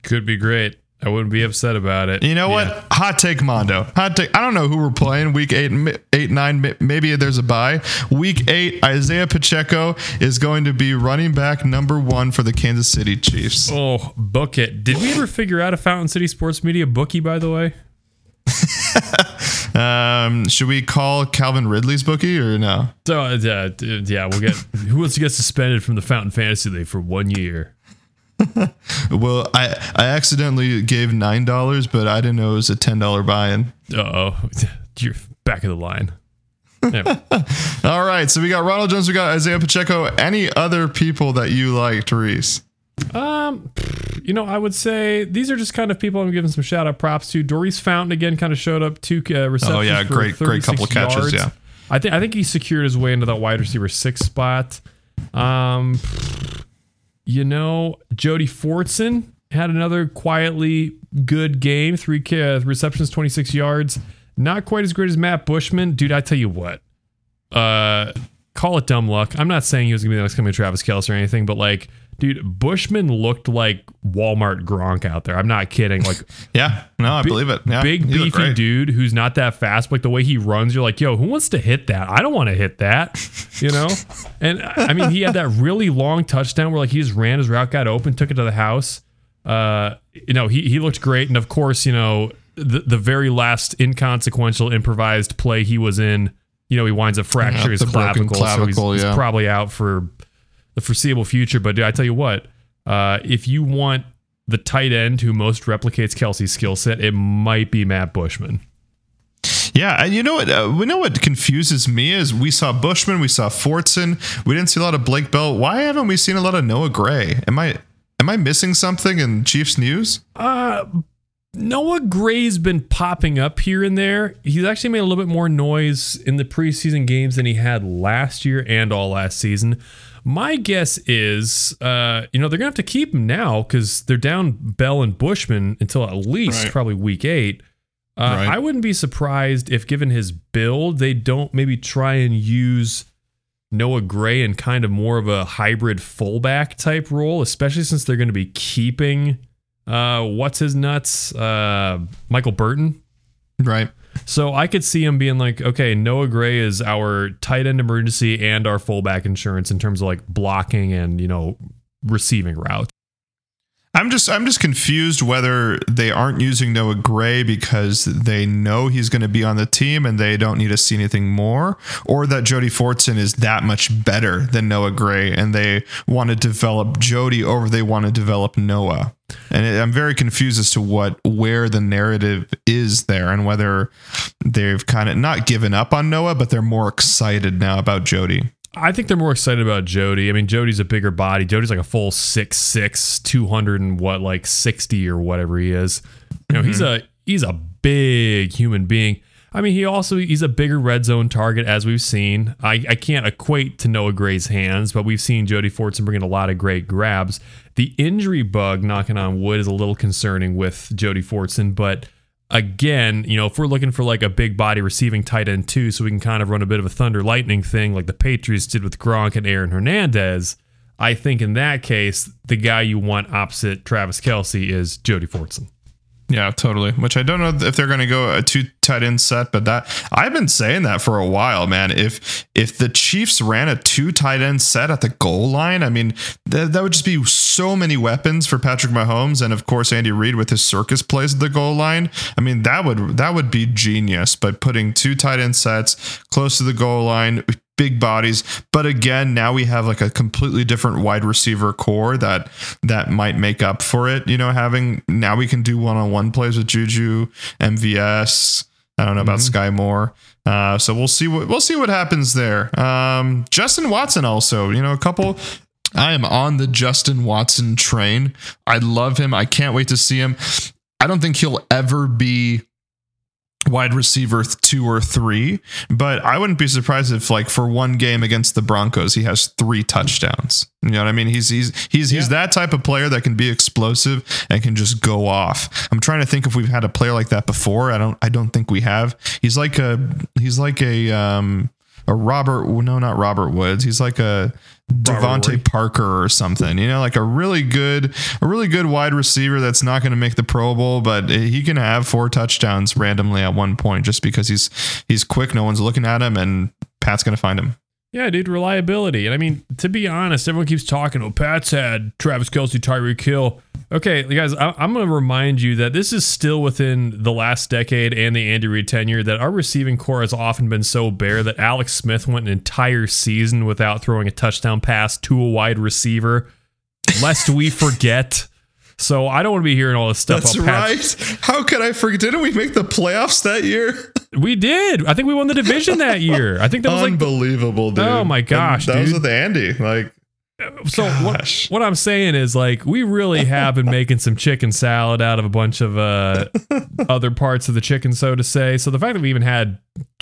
Could be great. I wouldn't be upset about it.
You know
Yeah.
what? Hot take, Mondo. Hot take. I don't know who we're playing week eight, eight, nine. Maybe there's a bye. Week eight, Isaiah Pacheco is going to be running back number one for the Kansas City Chiefs.
Oh, book it. Did we ever figure out a Fountain City Sports Media bookie, by the way? *laughs*
Um, should we call Calvin Ridley's bookie or no?
So, uh, yeah, yeah, we'll get. *laughs* who wants to get suspended from the Fountain Fantasy League for one year? *laughs*
Well, I I accidentally gave nine dollars, but I didn't know it was a ten dollar buy-in.
Oh. *laughs* You're back of the line. Yeah.
All right, so we got Ronald Jones, we got Isaiah Pacheco. Any other people that you liked, Reese?
Um, you know, I would say these are just kind of people I'm giving some shout out props to. Daurice Fountain again kind of showed up two uh, receptions.
Oh, yeah, great- great
36
couple catches,
yards.
yeah.
I think I think he secured his way into that wide receiver six spot. Um, you know, Jody Fortson had another quietly good game. Three uh, receptions, 26 yards. Not quite as great as Matt Bushman. Dude, I tell you what. Uh, call it dumb luck. I'm not saying he was going to be the next coming Travis Kelce or anything, but like, dude, Bushman looked like Walmart Gronk out there. I'm not kidding. Like, *laughs*
Yeah, no, I believe it. Yeah,
big beefy dude who's not that fast. But like the way he runs, you're like, yo, who wants to hit that? I don't want to hit that, you know. *laughs* and I mean, he had that really long touchdown where like he just ran his route, got open, took it to the house. Uh, you know, he he looked great, and of course, you know, the the very last inconsequential improvised play he was in, you know, he winds up fracturing
Yeah,
his
broken
clavicle, so he's,
clavicle,
he's probably out for the foreseeable future. But dude, I tell you what, uh, if you want the tight end who most replicates Kelce's skill set, it might be Matt Bushman.
Yeah, and you know what? Uh, we know what confuses me is we saw Bushman, we saw Fortson, we didn't see a lot of Blake Bell. Why haven't we seen a lot of Noah Gray? Am I am I missing something in Chiefs news?
Uh, Noah Gray's been popping up here and there. He's actually made a little bit more noise in the preseason games than he had last year and all last season. My guess is, uh, you know, they're gonna have to keep him now because they're down Bell and Bushman until at least
Right.
probably week eight. Uh,
Right.
I wouldn't be surprised if, given his build, they don't maybe try and use Noah Gray in kind of more of a hybrid fullback type role, especially since they're going to be keeping uh, what's his nuts, uh, Michael Burton.
Right.
So I could see him being like, okay, Noah Gray is our tight end emergency and our fullback insurance in terms of like blocking and you know receiving routes.
I'm just I'm just confused whether they aren't using Noah Gray because they know he's going to be on the team and they don't need to see anything more, or that Jody Fortson is that much better than Noah Gray and they want to develop Jody over they want to develop Noah. And I'm very confused as to what where the narrative is there and whether they've kind of not given up on Noah, but they're more excited now about Jody.
I think they're more excited about Jody. I mean, Jody's a bigger body. Jody's like a full 6'6", 200 and what, like 60 or whatever he is. You know, he's mm-hmm. a he's a big human being. I mean, he also he's a bigger red zone target as we've seen. I, I can't equate to Noah Gray's hands, but we've seen Jody Fortson bring in a lot of great grabs. The injury bug, knocking on wood, is a little concerning with Jody Fortson, but again, you know, if we're looking for like a big body receiving tight end too, so we can kind of run a bit of a thunder lightning thing like the Patriots did with Gronk and Aaron Hernandez, I think in that case, the guy you want opposite Travis Kelce is Jody Fortson.
Yeah, totally. Which I don't know if they're going uh, to go a two tight end set, but that I've been saying that for a while, man. If if the Chiefs ran a two tight end set at the goal line, I mean, th- that would just be so many weapons for Patrick Mahomes, and of course Andy Reid with his circus plays at the goal line. I mean, that would that would be genius by putting two tight end sets close to the goal line, big bodies. But again, now we have like a completely different wide receiver core that that might make up for it. You know, having now we can do one on one plays with Juju, MVS. I don't know about mm-hmm. Skyy Moore. Uh, so we'll see what we'll see what happens there. Um, Justin Watson also, you know, a couple. I am on the Justin Watson train. I love him. I can't wait to see him. I don't think he'll ever be wide receiver two or three, but I wouldn't be surprised if like for one game against the Broncos he has three touchdowns. You know what I mean? He's he's he's yeah. he's that type of player that can be explosive and can just go off. I'm trying to think if we've had a player like that before. I don't I don't think we have. He's like a he's like a um a Robert no not Robert Woods. He's like a DeVante Parker or something. You know, like a really good, a really good wide receiver that's not going to make the Pro Bowl, but he can have four touchdowns randomly at one point just because he's he's quick. No one's looking at him, and Pat's going to find him.
Yeah, dude, reliability. And I mean, to be honest, everyone keeps talking. Oh, Pat's had Travis Kelce, Tyreek Hill. Okay, guys, I, am going to remind you that this is still within the last decade and the Andy Reid tenure that our receiving core has often been so bare that Alex Smith went an entire season without throwing a touchdown pass to a wide receiver. Lest we forget. So I don't want to be hearing all this stuff.
That's right. How could I forget? Didn't we make the playoffs that year? *laughs*
We did. I think we won the division that year. I think that was
unbelievable,
like,
dude.
Oh my gosh,
that
dude.
was with Andy. Like,
so what, what, I'm saying is like we really have been making some chicken salad out of a bunch of uh, other parts of the chicken, so to say. So the fact that we even had,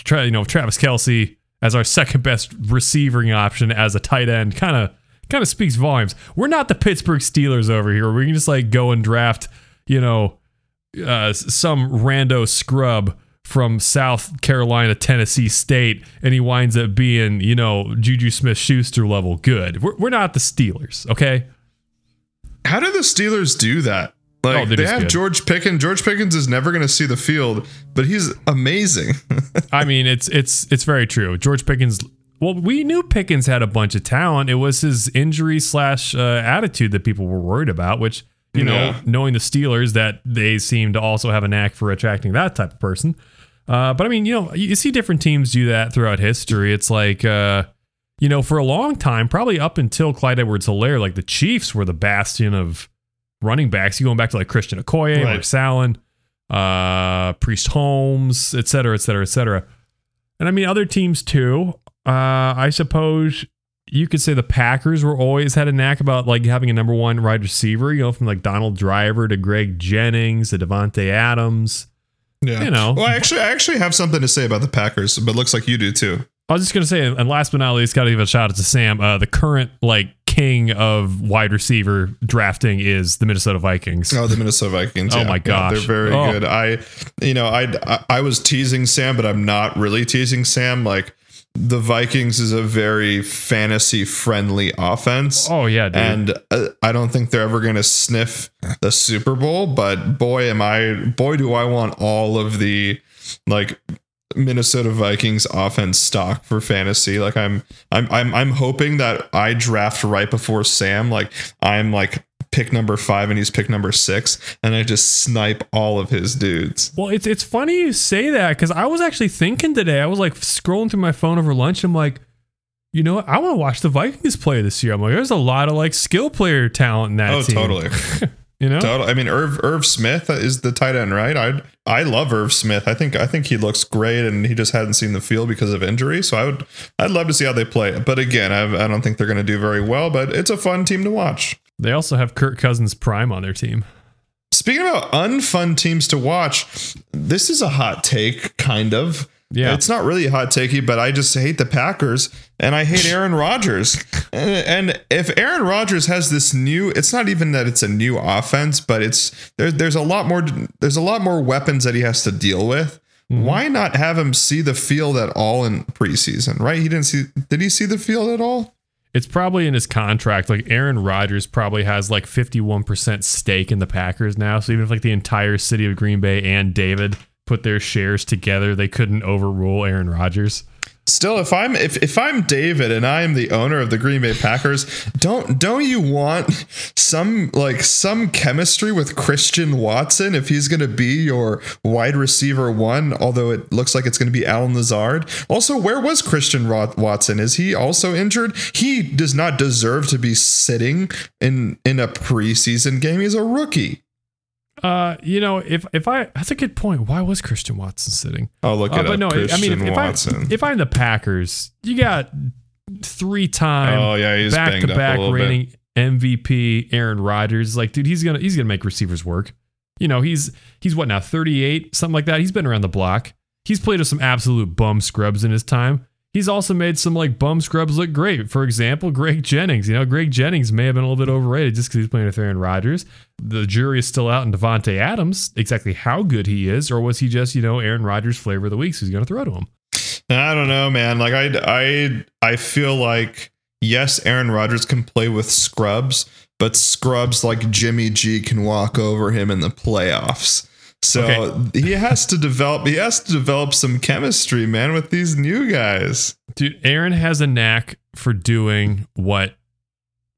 you know, Travis Kelce as our second best receiving option as a tight end, kind of kind of speaks volumes. We're not the Pittsburgh Steelers over here. We can just like go and draft, you know, uh, some rando scrub from South Carolina, Tennessee State, and he winds up being, you know, Juju Smith Schuster level good. We're, we're not the Steelers, okay?
How do the Steelers do that? Like oh, they have good. George Pickens. George Pickens is never going to see the field, but he's amazing. *laughs*
I mean, it's it's it's very true. George Pickens. Well, we knew Pickens had a bunch of talent. It was his injury slash uh, attitude that people were worried about, which you know, knowing the Steelers that they seem to also have a knack for attracting that type of person. Uh, but I mean, you know, you see different teams do that throughout history. It's like, uh, you know, for a long time, probably up until Clyde Edwards Helaire, like the Chiefs were the bastion of running backs. You going back to like Christian Okoye, right. Mark Allen, uh, Priest Holmes, et cetera, et cetera, et cetera. And I mean, other teams too. Uh, I suppose you could say the Packers were always had a knack about like having a number one wide receiver, you know, from like Donald Driver to Greg Jennings to Davante Adams.
Yeah. You know. Well, I actually I actually have something to say about the Packers, but looks like you do too.
I was just gonna say, and last but not least, gotta give a shout out to Sam. Uh, the current like king of wide receiver drafting is the Minnesota Vikings.
Oh, the Minnesota Vikings. *laughs*
oh my gosh,
yeah, they're very oh. good. I, you know, I, I I was teasing Sam, but I'm not really teasing Sam. Like the Vikings is a very fantasy friendly offense.
Oh yeah, dude.
and uh, I don't think they're ever going to sniff the Super Bowl. But boy, am I boy do I want all of the like Minnesota Vikings offense stock for fantasy. Like I'm I'm I'm I'm hoping that I draft right before Sam. Like I'm like pick number five and he's pick number six, and I just snipe all of his dudes.
Well, it's it's funny you say that because I was actually thinking today. I was like scrolling through my phone over lunch. I'm like, you know, what? I want to watch the Vikings play this year. I'm like, there's a lot of like skill player talent in that. Oh, team.
totally. *laughs*
you know,
totally. I mean, Irv Irv Smith is the tight end, right? I I love Irv Smith. I think I think he looks great, and he just hadn't seen the field because of injury. So I would I'd love to see how they play. But again, I, I don't think they're going to do very well. But it's a fun team to watch.
They also have Kirk Cousins prime on their team.
speaking about unfun teams to watch, this is a hot take, kind of.
Yeah.
It's not really a hot takey, but I just hate the Packers and I hate Aaron Rodgers. And, *laughs* and if Aaron Rodgers has this new, it's not even that it's a new offense, but it's there, there's a lot more there's a lot more weapons that he has to deal with. Mm-hmm. Why not have him see the field at all in preseason, right? He didn't see did he see the field at all?
It's probably in his contract. Like Aaron Rodgers probably has like 51% stake in the Packers now. So even if like the entire city of Green Bay and David put their shares together, they couldn't overrule Aaron Rodgers.
Still, if I'm if, if I'm David and I am the owner of the Green Bay Packers, don't don't you want some like some chemistry with Christian Watson if he's gonna be your wide receiver one, although it looks like it's gonna be Allen Lazard. Also, where was Christian Watson? Is he also injured? He does not deserve to be sitting in in a preseason game. He's a rookie.
Uh, you know, if if I that's a good point. Why was Christian Watson sitting?
Oh, look
Uh,
at
but
up,
no,
Christian
I mean, if
Watson.
I if I'm the Packers, you got three time
oh yeah, he's
back to back
bit.
reigning MVP Aaron Rodgers. Like, dude, he's gonna he's gonna make receivers work. You know, he's he's what now, 38, something like that. He's been around the block. He's played with some absolute bum scrubs in his time. He's also made some like bum scrubs look great. For example, Greg Jennings. You know, Greg Jennings may have been a little bit overrated just because he's playing with Aaron Rodgers. The jury is still out on Davante Adams, exactly how good he is, or was he just, you know, Aaron Rodgers flavor of the week, so he's gonna throw to him.
I don't know, man. Like I, I, I feel like yes, Aaron Rodgers can play with scrubs, but scrubs like Jimmy G can walk over him in the playoffs. So
Okay.
he has to develop. He has to develop some chemistry, man, with these new guys.
Dude, Aaron has a knack for doing what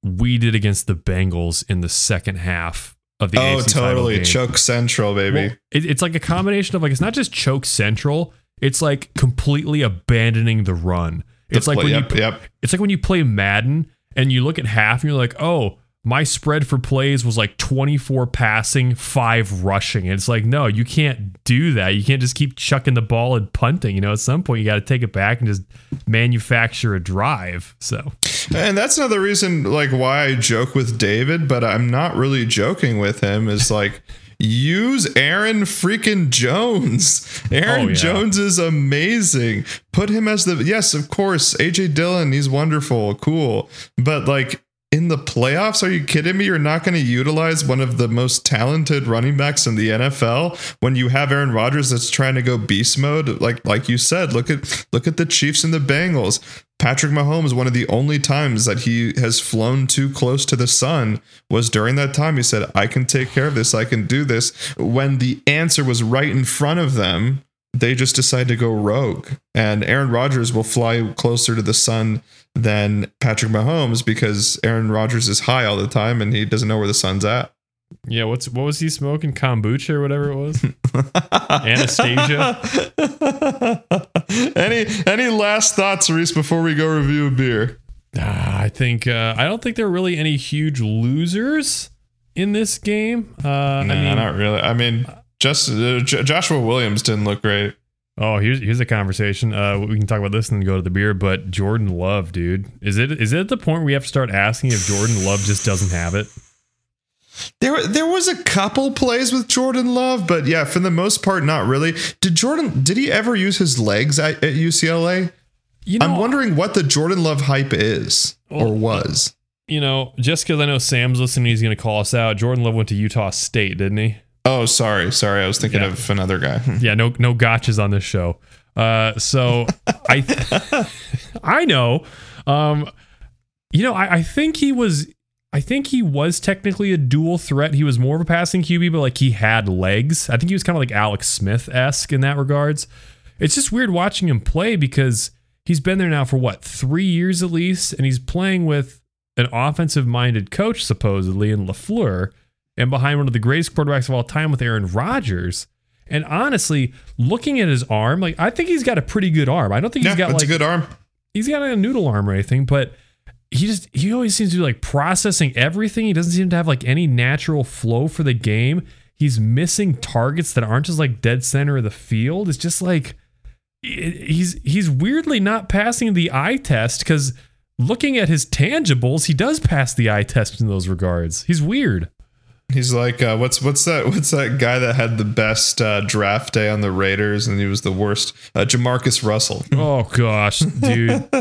we did against the Bengals in the second half of the
oh,
AFC title
totally, choke central, baby.
Well, it, it's like a combination of like it's not just choke central. It's like completely abandoning the run. It's like when
yep,
you
yep.
it's like when you play Madden and you look at half and you're like, oh, my spread for plays was like 24 passing, five rushing. And it's like, no, you can't do that. You can't just keep chucking the ball and punting. You know, at some point you got to take it back and just manufacture a drive. So
And that's another reason, like, why I joke with David, but I'm not really joking with him. Is like, use Aaron freaking Jones. Oh, Aaron
Oh, yeah.
Jones is amazing. Put him as the yes, of course. AJ Dillon, he's wonderful, cool. But like in the playoffs, are you kidding me? You're not going to utilize one of the most talented running backs in the NFL when you have Aaron Rodgers that's trying to go beast mode. Like like you said, look at look at the Chiefs and the Bengals. Patrick Mahomes, one of the only times that he has flown too close to the sun was during that time. He said, I can take care of this. I can do this. When the answer was right in front of them, they just decide to go rogue. And Aaron Rodgers will fly closer to the sun than Patrick Mahomes because Aaron Rodgers is high all the time and he doesn't know where the sun's at.
yeah, what's what was he smoking? Kombucha or whatever it was. *laughs* Anastasia. *laughs*
any any last thoughts, Reese, before we go review a beer?
Ah, I think uh, I don't think there are really any huge losers in this game. Uh, I
Nah,
mean,
not really. I mean, just uh, Joshua Williams didn't look great.
Oh, here's here's a conversation. Uh, we can talk about this and then go to the beer. But Jordan Love, dude, is it is it at the point where we have to start asking if Jordan Love just doesn't have it?
There, there was a couple plays with Jordan Love, but yeah, for the most part, not really. Did Jordan? Did he ever use his legs at, at UCLA?
You know,
I'm wondering what the Jordan Love hype is or was.
you know, just because I know Sam's listening, he's going to call us out. Jordan Love went to Utah State, didn't he?
Oh, sorry, sorry. I was thinking
Yeah.
of another guy.
Yeah, no no gotchas on this show. Uh, so *laughs* I I know. Um, you know, I, I think he was. I think he was technically a dual threat. He was more of a passing QB, but like he had legs. I think he was kind of like Alex Smith esque in that regards. It's just weird watching him play because he's been there now for what three years at least, and he's playing with an offensive minded coach supposedly in LaFleur, and behind one of the greatest quarterbacks of all time with Aaron Rodgers. And honestly, looking at his arm, like I think he's got a pretty good arm. I don't think
yeah,
he's got
that's
like
a good arm.
he's got a noodle arm or anything, but he just he always seems to be like processing everything. He doesn't seem to have like any natural flow for the game. He's missing targets that aren't just like dead center of the field. It's just like he's he's weirdly not passing the eye test because looking at his tangibles, he does pass the eye test in those regards. He's weird.
He's like, uh, what's what's that? What's that guy that had the best uh, draft day on the Raiders and he was the worst? Uh, JaMarcus Russell.
Oh gosh, dude. *laughs*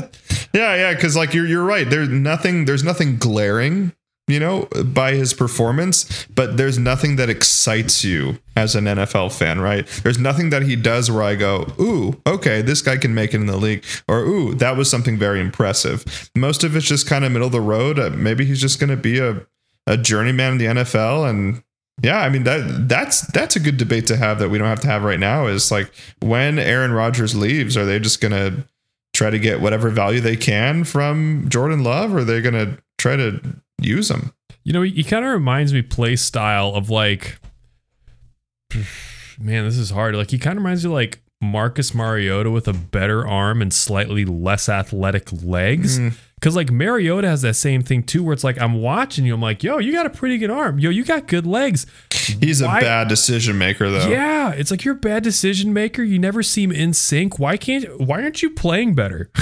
yeah, yeah, because like you're you're right. There's nothing. There's nothing glaring, you know, by his performance, but there's nothing that excites you as an NFL fan, right? There's nothing that he does where I go, ooh, okay, this guy can make it in the league, or ooh, that was something very impressive. Most of it's just kind of middle of the road. Uh, maybe he's just going to be a a journeyman in the NFL and yeah, I mean that that's that's a good debate to have that we don't have to have right now is like when Aaron Rodgers leaves, are they just gonna try to get whatever value they can from Jordan Love or are they gonna try to use him?
You know, he kind of reminds me play style of like *sighs* man, this is hard. Like he kind of reminds me like Marcus Mariota with a better arm and slightly less athletic legs.
Mm.
Cause like Mariota has that same thing too, where it's like I'm watching you, I'm like, yo, you got a pretty good arm, yo, you got good legs.
He's a bad decision maker though.
Yeah, it's like you're a bad decision maker. You never seem in sync. Why can't? Why aren't you playing better? *laughs*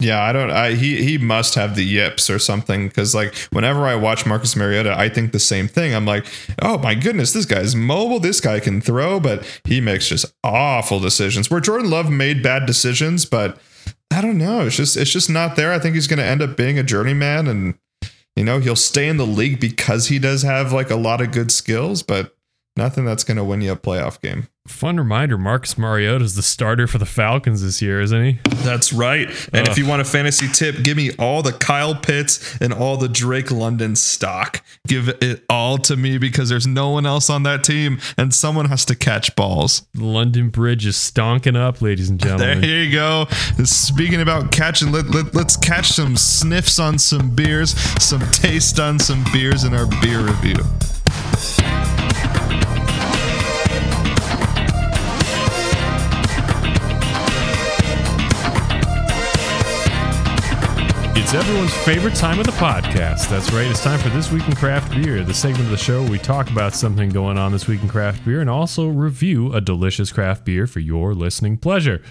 Yeah, I don't. I he he must have the yips or something because like whenever I watch Marcus Mariota, I think the same thing. I'm like, oh my goodness, this guy's mobile. This guy can throw, but he makes just awful decisions. Where Jordan Love made bad decisions, but I don't know. It's just it's just not there. I think he's going to end up being a journeyman, and you know he'll stay in the league because he does have like a lot of good skills, but nothing that's going to win you a playoff game.
Fun reminder: Marcus Mariota is the starter for the Falcons this year, isn't he?
That's right. And if you want a fantasy tip, give me all the Kyle Pitts and all the Drake London stock. Give it all to me because there's no one else on that team and someone has to catch balls.
The London Bridge is stonking up, ladies and *laughs* gentlemen.
There you go. Speaking about catching, let, let, let's catch some sniffs on some beers, some taste on some beers in our beer review.
It's everyone's favorite time of the podcast. That's right. It's time for This Week in Craft Beer, the segment of the show where we talk about something going on this week in craft beer and also review a delicious craft beer for your listening pleasure.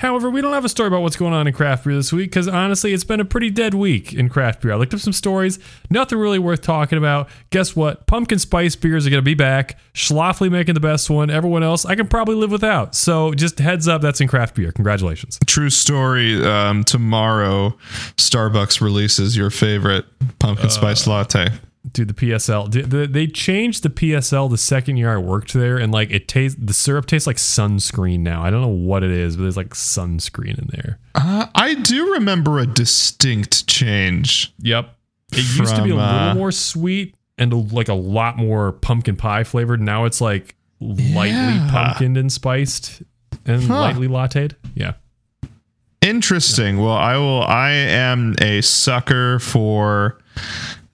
However, we don't have a story about what's going on in craft beer this week because honestly, it's been a pretty dead week in craft beer. I looked up some stories, nothing really worth talking about. Guess what? Pumpkin spice beers are going to be back. Schlafly making the best one. Everyone else, I can probably live without. So just heads up, that's in craft beer. Congratulations.
True story. Um, tomorrow, Starbucks releases your favorite pumpkin spice latte.
Dude, the PSL. They changed the PSL the second year I worked there, and like it tastes, the syrup tastes like sunscreen now. I don't know what it is, but there's like sunscreen in there.
Uh, I do remember a distinct change.
Yep. It used to be a little
uh,
more sweet and a, like a lot more pumpkin pie flavored. Now it's like lightly
Yeah.
pumpkined and spiced and
Huh.
lightly latteed. Yeah.
Interesting. Well, I will. I am a sucker for.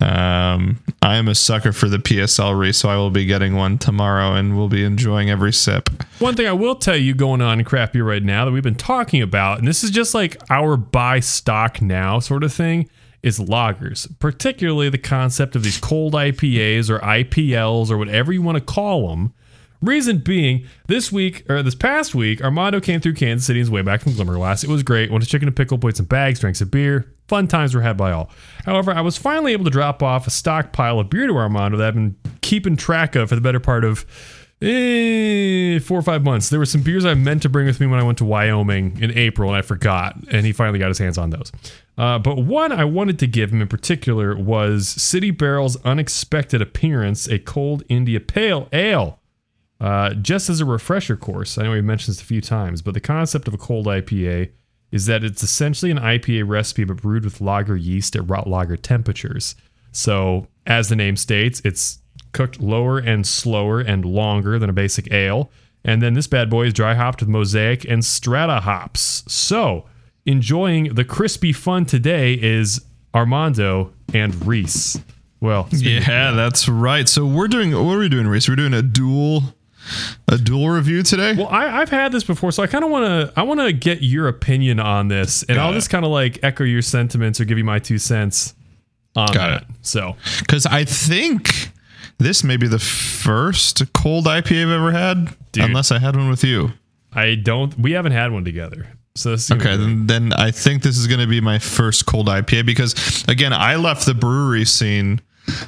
Um, I am a sucker for the PSL re, so I will be getting one tomorrow, and we'll be enjoying every sip.
One thing I will tell you going on crappy right now that we've been talking about, and this is just like our buy stock now sort of thing, is lagers, particularly the concept of these cold IPAs or IPLs or whatever you want to call them. Reason being, this week or this past week, Armando came through Kansas City on his way back from Glimmerglass. It was great. Went to Chicken and Pickle, played some bags, drank some beer. Fun times were had by all. However, I was finally able to drop off a stockpile of beer to Armando that I've been keeping track of for the better part of eh, four or five months. There were some beers I meant to bring with me when I went to Wyoming in April, and I forgot. And he finally got his hands on those. Uh, but one I wanted to give him in particular was City Barrel's unexpected appearance, a cold India Pale Ale. Uh, just as a refresher course, I know we've mentioned this a few times, but the concept of a cold IPA is that it's essentially an IPA recipe but brewed with lager yeast at rot lager temperatures. So, as the name states, it's cooked lower and slower and longer than a basic ale. And then this bad boy is dry hopped with mosaic and strata hops. So, enjoying the crispy fun today is Armando and Reese. Well,
Yeah, that's right. So we're doing. What are we doing, Reese? We're doing a dual, a dual review today.
Well, I, I've had this before, so I kind of want to I want to get your opinion on this, and I'll
it.
just kind of like echo your sentiments or give you my two cents on
Got
that.
it.
So
Because I think this may be the first cold IPA I've ever had,
Dude.
unless I had one with you.
I don't. We haven't had one together. So this is
Okay, then, then I think this is going to be my first cold IPA because, again, I left the brewery scene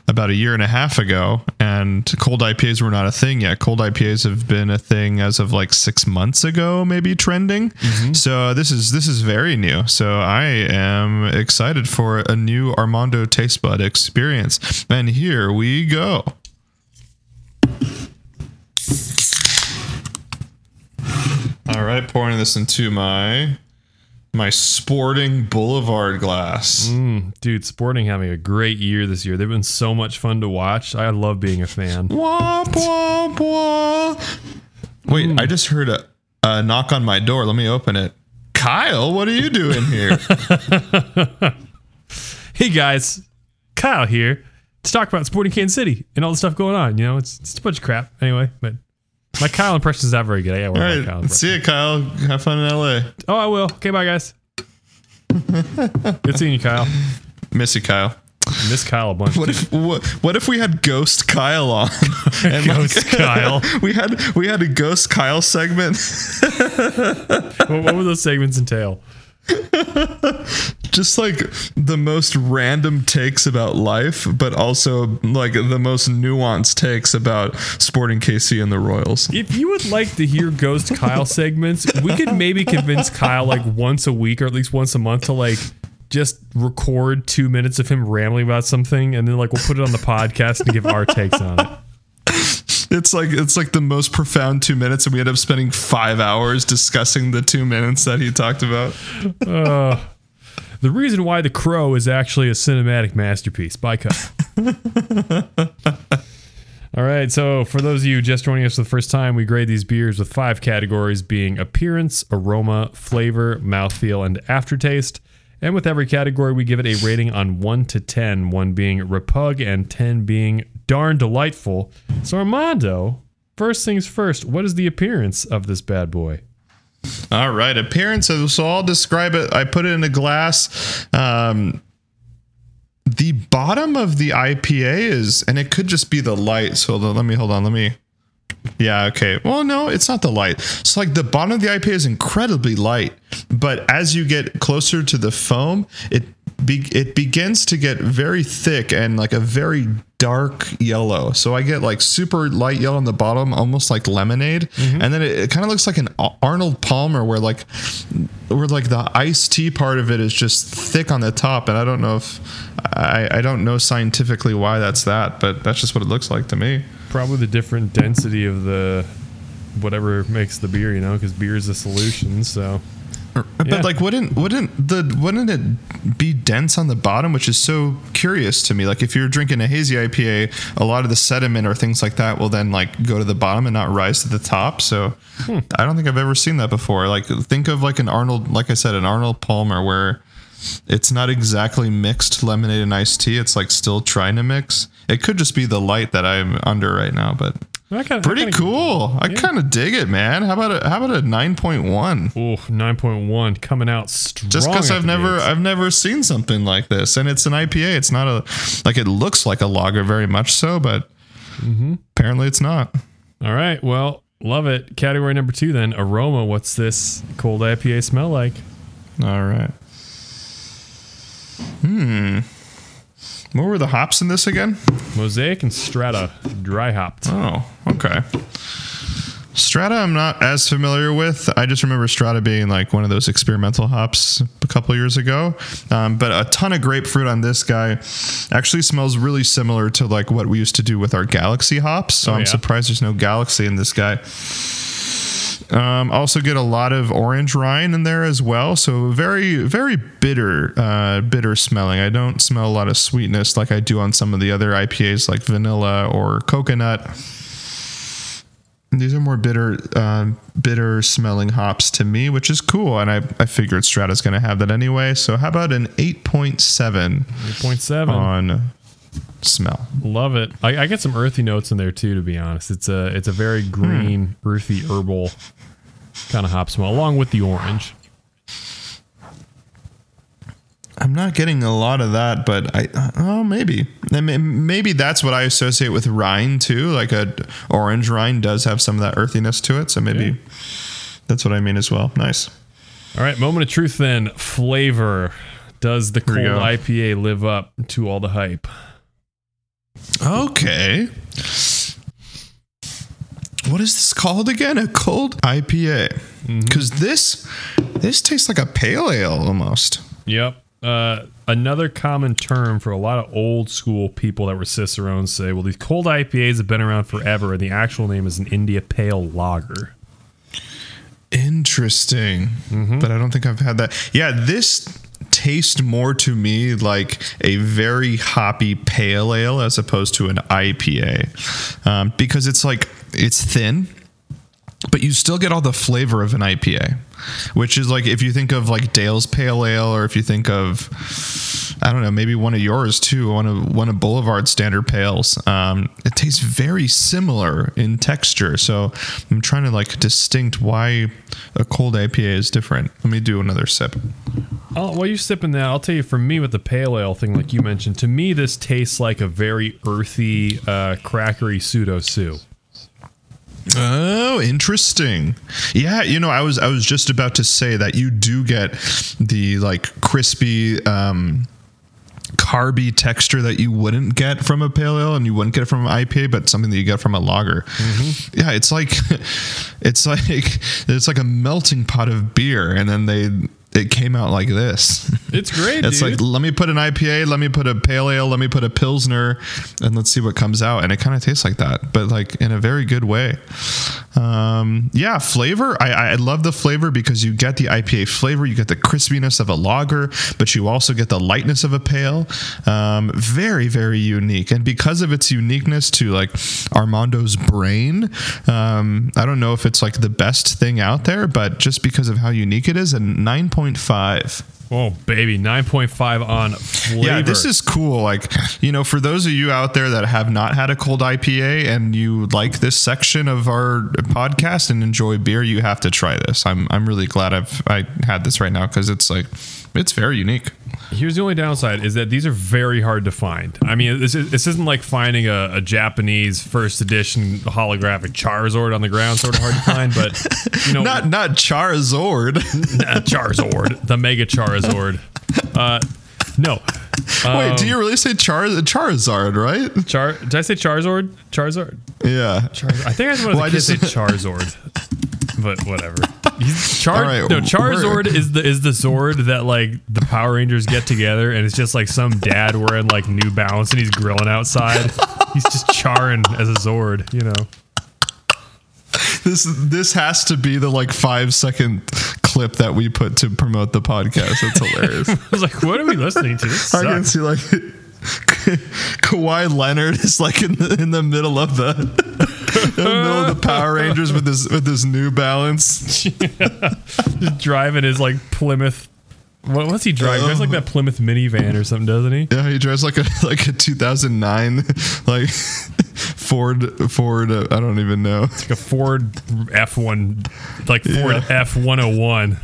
about a year and a half ago, and cold IPAs were not a thing yet. Cold IPAs have been a thing as of like six months ago, maybe trending. Mm-hmm. So uh, this is this is very new. So I am excited for a new Armando taste bud experience. And here we go. All right, pouring this into my my Sporting Boulevard glass.
Mm, dude, Sporting having a great year this year. They've been so much fun to watch. I love being a fan. *laughs*
Wah, wah, wah. Wait, I just heard a, a knock on my door. Let me open it. Kyle, what are you doing here? *laughs*
Hey guys, Kyle here to talk about Sporting Kansas City and all the stuff going on. You know, it's, it's a bunch of crap anyway, but my Kyle impression is not very good. I gotta work
All
Kyle
see you, Kyle. Have fun in LA.
Oh, I will. Okay, bye guys. Good seeing you, Kyle.
Miss you, Kyle.
Miss Kyle a bunch.
What if what, what if we had Ghost Kyle on? *laughs* And
Ghost Kyle. *laughs*
We had we had a Ghost Kyle segment.
what, what would those segments entail? *laughs*
just like the most random takes about life, but also like the most nuanced takes about Sporting KC and the Royals.
If you would like to hear Ghost Kyle *laughs* segments, we could maybe convince Kyle like once a week or at least once a month to like just record two minutes of him rambling about something and then like we'll put it on the podcast and give our takes on it.
It's like it's like the most profound two minutes, and we end up spending five hours discussing the two minutes that he talked about.
Uh, the reason why The Crow is actually a cinematic masterpiece by Kyle. *laughs* All right, so for those of you just joining us for the first time, we grade these beers with five categories being appearance, aroma, flavor, mouthfeel, and aftertaste. And with every category, we give it a rating on 1 to 10, 1 being repug and 10 being darn delightful. So, Armando, first things first, what is the appearance of this bad boy?
All right, appearance. So I'll describe it. I put it in a glass. Um, the bottom of the IPA is, and it could just be the light. So let me hold on. Let me. Yeah. Okay. Well, no, it's not the light. It's like the bottom of the IPA is incredibly light, but as you get closer to the foam, it be, it begins to get very thick and like a very dark yellow. So I get like super light yellow on the bottom, almost like lemonade, mm-hmm. and then it, it kind of looks like an Arnold Palmer, where like where like the iced tea part of it is just thick on the top, and I don't know if I, I don't know scientifically why that's that, but that's just what it looks like to me.
Probably the different density of the whatever makes the beer, you know, because beer is a solution. So
But
Yeah.
like, wouldn't wouldn't the wouldn't it be dense on the bottom, which is so curious to me? Like, if you're drinking a hazy IPA, a lot of the sediment or things like that will then like go to the bottom and not rise to the top. So, hmm. I don't think I've ever seen that before. Like, think of like an Arnold, like I said, an Arnold Palmer, where it's not exactly mixed lemonade and iced tea. It's like still trying to mix. It could just be the light that I'm under right now, but
kinda,
pretty
kinda,
cool. I kind of dig it, man. How about a how about a nine point one?
Point one coming out strong.
just because I've never. I've never seen something like this, and it's an IPA. It's not a like it looks like a lager very much so, but apparently it's not.
All right, well, love it. Category number two, then aroma. What's this cold IPA smell like?
All right. Hmm. What were the hops in this again?
Mosaic and Strata, dry hopped.
Oh, okay. Strata, I'm not as familiar with. I just remember Strata being like one of those experimental hops a couple years ago. Um, but a ton of grapefruit on this guy. Actually, smells really similar to like what we used to do with our Galaxy hops. So I'm
yeah?
surprised there's no Galaxy in this guy. Um, also get a lot of orange rind in there as well. So very, very bitter, uh, bitter smelling. I don't smell a lot of sweetness like I do on some of the other IPAs like vanilla or coconut. These are more bitter, uh, bitter smelling hops to me, which is cool. And I, I figured Strata's going to have that anyway. So how about an 8.7
8.7.
on smell?
Love it. I, I get some earthy notes in there too, to be honest. It's a it's a very green, earthy, herbal kind of hop smell, along with the orange.
I'm not getting a lot of that, but I oh maybe maybe that's what I associate with rind too. Like a orange rind does have some of that earthiness to it, so maybe
Yeah.
that's what I mean as well. Nice.
All right, moment of truth then. Flavor. Does the cold. IPA live up to all the hype?
Okay. What is this called again? A cold IPA. Because this this tastes like a pale ale almost.
Yep. Uh, another common term for a lot of old school people that were cicerones say, well, these cold IPAs have been around forever, and the actual name is an India Pale Lager.
Interesting. But I don't think I've had that. Yeah, this tastes more to me like a very hoppy pale ale as opposed to an IPA. Um, because it's like, it's thin, but you still get all the flavor of an IPA, which is like if you think of like Dale's Pale Ale, or if you think of, I don't know, maybe one of yours too, one of one of Boulevard Standard Pales. Um, it tastes very similar in texture. So I'm trying to like distinct why a cold IPA is different. Let me do another sip.
Oh, while you're sipping that, I'll tell you for me with the pale ale thing, like you mentioned, to me, this tastes like a very earthy, uh, crackery pseudo sue.
Oh, interesting. Yeah, you know, I was I was just about to say that you do get the like crispy um carby texture that you wouldn't get from a pale ale and you wouldn't get it from an IPA, but something that you get from a lager. Yeah, it's like *laughs* it's like it's like a melting pot of beer and then they it came out like this.
It's great,
It's
dude.
like let me put an IPA, let me put a pale ale, let me put a pilsner, and let's see what comes out. And it kind of tastes like that, but like in a very good way. Um, yeah, flavor. I, I love the flavor because you get the IPA flavor, you get the crispiness of a lager, but you also get the lightness of a pale. Um, very very unique, and because of its uniqueness to like Armando's brain, um, I don't know if it's like the best thing out there, but just because of how unique it is, and nine point five.
oh, baby, 9.5 on flavor.
Yeah, this is cool. Like, you know, for those of you out there that have not had a cold IPA and you like this section of our podcast and enjoy beer, you have to try this. I'm I'm really glad I've I had this right now because it's like it's very unique.
Here's the only downside is that these are very hard to find. I mean, this, is, this isn't like finding a, a Japanese first edition holographic Charizard on the ground, sort of hard to find, but, you know,
Not not Charizard. *laughs*
Charizard, the Mega Charizard. Uh, no.
Wait,
Um,
do you really say Char Charizard, right?
Char? Did I say Charizard? Charizard?
Yeah.
Charizard. I think I just wanted
Well, I
to say Charizard, but whatever. He's Char-
right,
no, Charizard is the is the Zord that like the Power Rangers get together, and it's just like some dad wearing like New Balance and he's grilling outside. he's just charring as a Zord, you know.
This this has to be the like five second clip that we put to promote the podcast. That's hilarious. *laughs*
I was like, what are we listening to?
I can see like *laughs* Kawhi Leonard is like in the in the middle of the, *laughs* the middle of the Power Rangers with his with his New Balance. *laughs*
just driving his like Plymouth. What, what's he driving? He drives like that Plymouth minivan or something, doesn't he?
Yeah, he drives like a like a 2009 like Ford Ford. Uh, I don't even know It's
Like a Ford F1, like Ford
Yeah.
F101.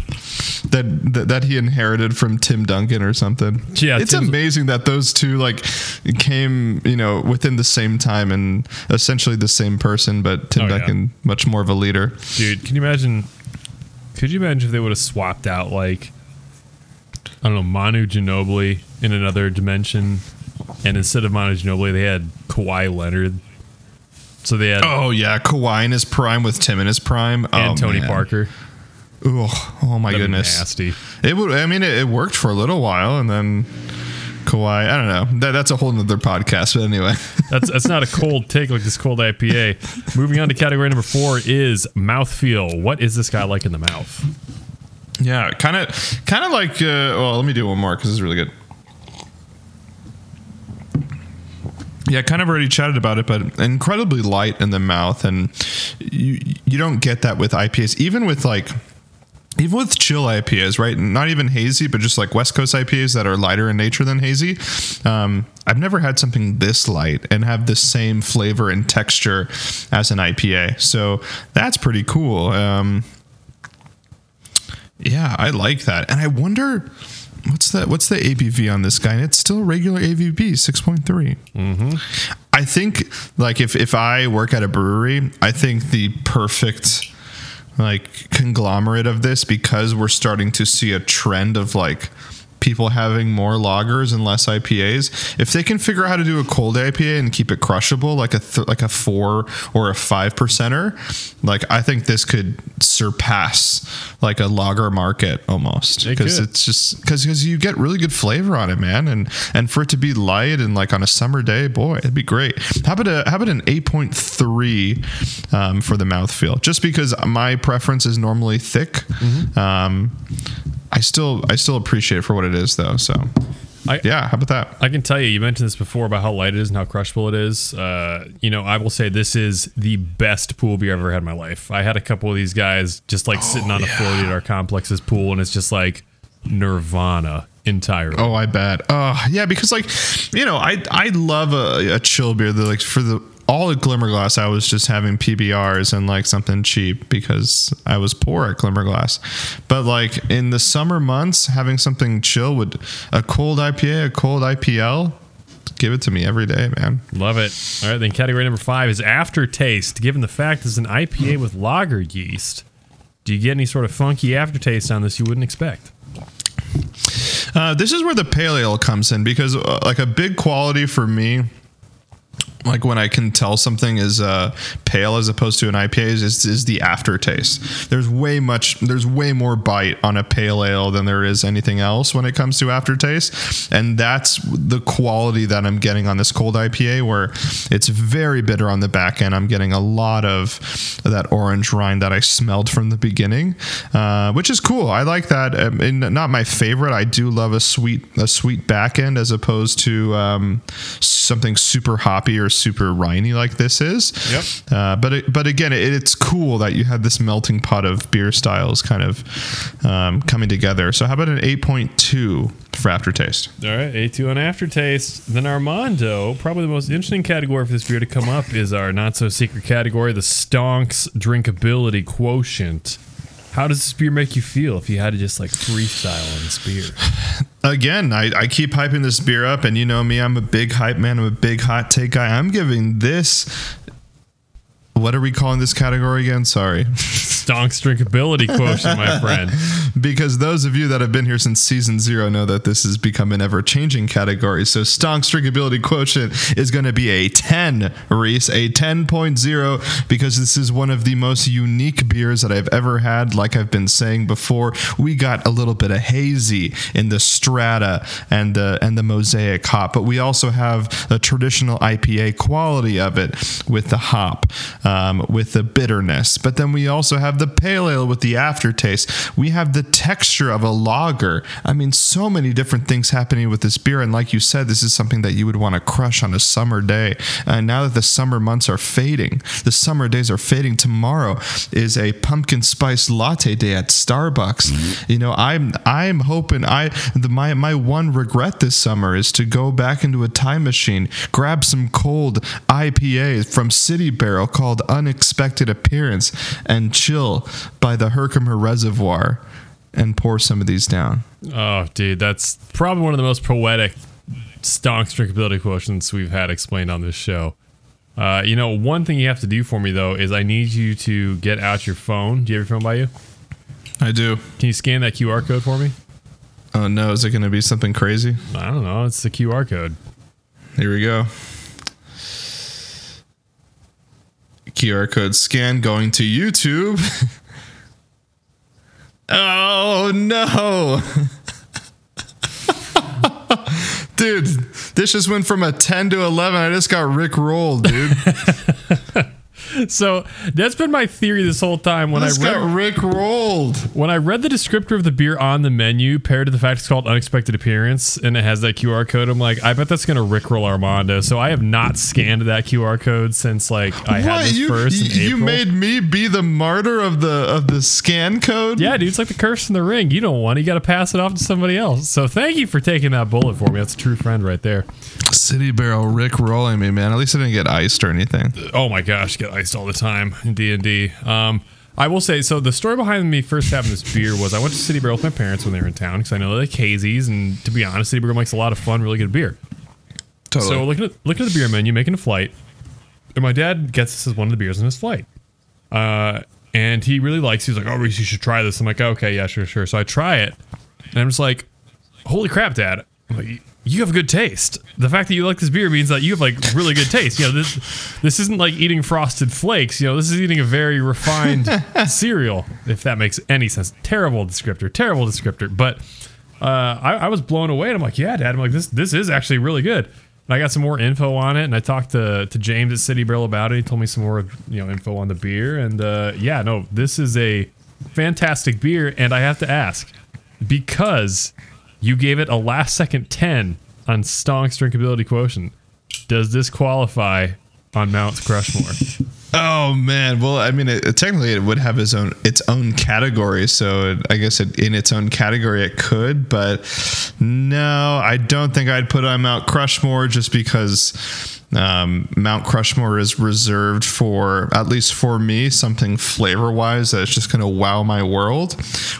That, that that he inherited from Tim Duncan or something.
Yeah,
it's
Tim's-
amazing that those two like came you know within the same time and essentially the same person, but Tim
Oh, yeah.
Duncan much more of a leader.
Dude, can you imagine? Could you imagine if they would have swapped out like I don't know Manu Ginobili in another dimension, and instead of Manu Ginobili, they had Kawhi Leonard. So they had
Oh yeah, Kawhi in his prime with Tim in his prime,
and
oh,
Tony
man.
Parker.
Ooh, oh my
That'd
goodness,
nasty.
it would. I mean, it, it worked for a little while, and then Kawhi. I don't know. That, that's a whole nother podcast. But anyway, *laughs*
That's that's not a cold take like this cold IPA. Moving on to category number four is mouthfeel. What is this guy like in the mouth?
yeah, kind of, kind of like. Uh, well, let me do one more because it's really good. Yeah, kind of already chatted about it, but incredibly light in the mouth, and you you don't get that with IPAs, even with like. Even with chill IPAs, right? Not even hazy, but just like West Coast IPAs that are lighter in nature than hazy. Um, I've never had something this light and have the same flavor and texture as an IPA. So that's pretty cool. Um, yeah, I like that. And I wonder what's the what's the ABV on this guy? And it's still regular ABV, six point three. I think like if if I work at a brewery, I think the perfect like conglomerate of this because we're starting to see a trend of like people having more lagers and less IPAs. If they can figure out how to do a cold IPA and keep it crushable, like a th- like a four or a five percenter, like I think this could surpass like a lager market almost because
could.
it's just because because you get really good flavor on it, man, and and for it to be light and like on a summer day, boy, it'd be great. How about a how about an eight point three um, for the mouthfeel? Just because my preference is normally thick,
Mm-hmm.
um, I still I still appreciate it for what it is though. So
I-
yeah, how about that?
I can tell you, you mentioned this before about how light it is and how crushable it is. Uh, you know, I will say this is the best pool beer I've ever had in my life. I had a couple of these guys just like sitting on a
yeah.
40 at our complex's pool, and it's just like nirvana entirely.
Oh, I bet. Oh, yeah, because like, you know, I I love a, a chill beer. That like for the all at Glimmerglass, I was just having PBRs and like something cheap because I was poor at Glimmerglass. But like in the summer months, having something chill would a cold IPA, a cold IPL, give it to me every day, man.
Love it. All right, then category number five is aftertaste. Given the fact it's an IPA with lager yeast, do you get any sort of funky aftertaste on this you wouldn't expect?
Uh, this is where the pale ale comes in because uh, like a big quality for me like when I can tell something is uh, pale as opposed to an IPA is, is, the aftertaste. There's way much, there's way more bite on a pale ale than there is anything else when it comes to aftertaste, and that's the quality that I'm getting on this cold IPA, where it's very bitter on the back end. I'm getting a lot of that orange rind that I smelled from the beginning, uh, which is cool. I like that. Um, and not my favorite. I do love a sweet, a sweet back end as opposed to um, something super hoppy or super riney like this is.
Yep.
Uh, but it, but again, it, it's cool that you have this melting pot of beer styles kind of um, coming together. So how about an eight point two for aftertaste?
All right, A2 on aftertaste. Then Armando, probably the most interesting category for this beer to come up is our not so secret category, the Stonks drinkability quotient. How does this beer make you feel if you had to just like freestyle on this *sighs* beer?
Again, I, I keep hyping this beer up, and you know me, I'm a big hype man. I'm a big hot take guy. I'm giving this. What are we calling this category again? Sorry.
Stonks drinkability quotient, my friend. *laughs*
because those of you that have been here since season zero know that this has become an ever changing category. So Stonk's drinkability quotient is going to be a 10, Reese, a 10.0, because this is one of the most unique beers that I've ever had. Like I've been saying before, we got a little bit of hazy in the strata and the and the mosaic hop, but we also have a traditional IPA quality of it with the hop, um, with the bitterness. But then we also have the pale ale with the aftertaste. We have the texture of a lager. I mean, so many different things happening with this beer. And like you said, this is something that you would want to crush on a summer day. And now that the summer months are fading, the summer days are fading. Tomorrow is a pumpkin spice latte day at Starbucks. You know, I'm I'm hoping I the, my my one regret this summer is to go back into a time machine, grab some cold IPA from City Barrel called Unexpected Appearance, and chill by the Herkimer Reservoir and pour some of these down.
Oh, dude, that's probably one of the most poetic Stonks drinkability quotients we've had explained on this show. Uh, you know, one thing you have to do for me though is I need you to get out your phone. Do you have your phone by you?
I do.
Can you scan that QR code for me?
Oh no, is it going to be something crazy?
I don't know. It's the QR code.
Here we go. QR code scan going to YouTube. *laughs* oh no. *laughs* dude, this just went from a 10 to 11. I just got Rick rolled, dude. *laughs* *laughs*
So that's been my theory this whole time. When
I
I read
got Rick rolled.
when I read the descriptor of the beer on the menu, paired to the fact it's called Unexpected Appearance and it has that QR code, I'm like, I bet that's gonna Rick rickroll Armando. So I have not scanned that QR code since like I had this
you,
first
you
April.
made me be the martyr of the of the scan code?
yeah, dude, it's like the curse in the ring. You don't want it. You got to pass it off to somebody else. So thank you for taking that bullet for me. That's a true friend right there.
City Barrel Rick rolling me, man. At least I didn't get iced or anything.
Oh my gosh, get iced all the time in D and D. Um, I will say so. The story behind me first having this beer was I went to City Barrel with my parents when they were in town because I know they like hazies, and to be honest, City Barrel makes a lot of fun, really good beer.
Totally.
So looking at looking at the beer menu, making a flight, and my dad gets this as one of the beers in his flight. Uh, and he really likes. He's like, "Oh, Reese, you should try this." I'm like, "Okay, yeah, sure, sure." So I try it, and I'm just like, holy crap, Dad. You have good taste. The fact that you like this beer means that you have like really good taste. You know, this this isn't like eating frosted flakes. You know, this is eating a very refined *laughs* cereal. If that makes any sense. Terrible descriptor. Terrible descriptor. But uh, I, I was blown away. And I'm like, yeah, Dad. I'm like, this this is actually really good. And I got some more info on it, and I talked to to James at City Barrel about it. He told me some more, you know, info on the beer. And uh, yeah, no, this is a fantastic beer. And I have to ask, because you gave it a last second 10 on Stonk's drinkability quotient. Does this qualify on Mount Crushmore?
Oh man, well, I mean, it, technically it would have its own its own category, so it, I guess it, in its own category it could, but no, I don't think I'd put on Mount Crushmore just because um, Mount Crushmore is reserved for at least for me something flavor wise that's just going to wow my world.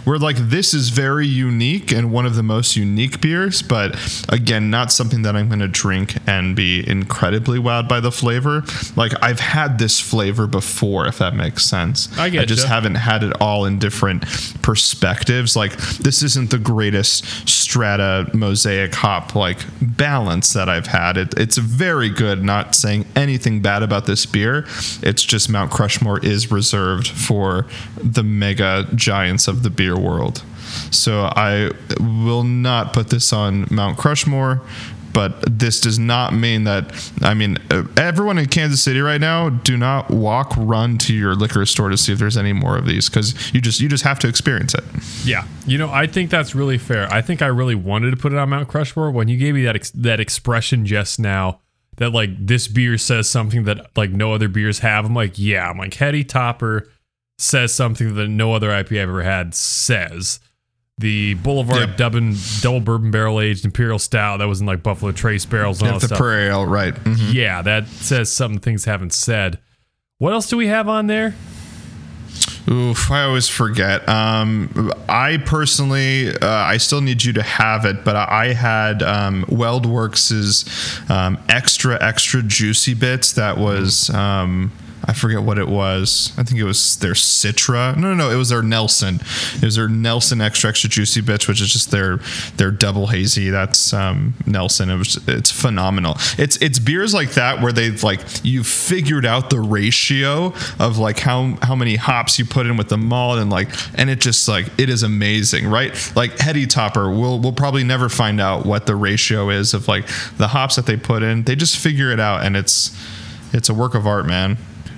Where like this is very unique and one of the most unique beers, but again, not something that I'm going to drink and be incredibly wowed by the flavor. Like I've had this flavor before, if that makes sense.
I get
I just
ya.
haven't had it all in different perspectives. Like this isn't the greatest strata mosaic hop like balance that I've had. It, it's very good. Not saying anything bad about this beer. It's just Mount Crushmore is reserved for the mega giants of the beer world. So I will not put this on Mount Crushmore. But this does not mean that. I mean, uh, everyone in Kansas City right now, do not walk, run to your liquor store to see if there's any more of these, because you just you just have to experience it.
Yeah, you know, I think that's really fair. I think I really wanted to put it on Mount Crushmore when you gave me that ex- that expression just now that like this beer says something that like no other beers have. I'm like, yeah, I'm like Heady Topper says something that no other IPA I've ever had says. The Boulevard
Yep.
Dubbin double bourbon barrel aged imperial stout that was in like Buffalo Trace barrels and all
If
that
the
stuff.
Prairie Ale, right? Mhm.
Yeah, that says something things haven't said. What else do we have on there?
Oof, I always forget. Um, I personally, uh, I still need you to have it, but I had um, WeldWerks's um, extra extra juicy bits. That was. Um, I forget what it was. I think it was their Citra. No, no, no. It was their Nelson. It was their Nelson extra extra juicy bits, which is just their their double hazy. That's um, Nelson. It was it's phenomenal. It's it's beers like that where they've like you've figured out the ratio of like how how many hops you put in with the malt and like and it just like it is amazing, right? Like Heady Topper, we'll we'll probably never find out what the ratio is of like the hops that they put in. They just figure it out, and it's it's a work of art, man.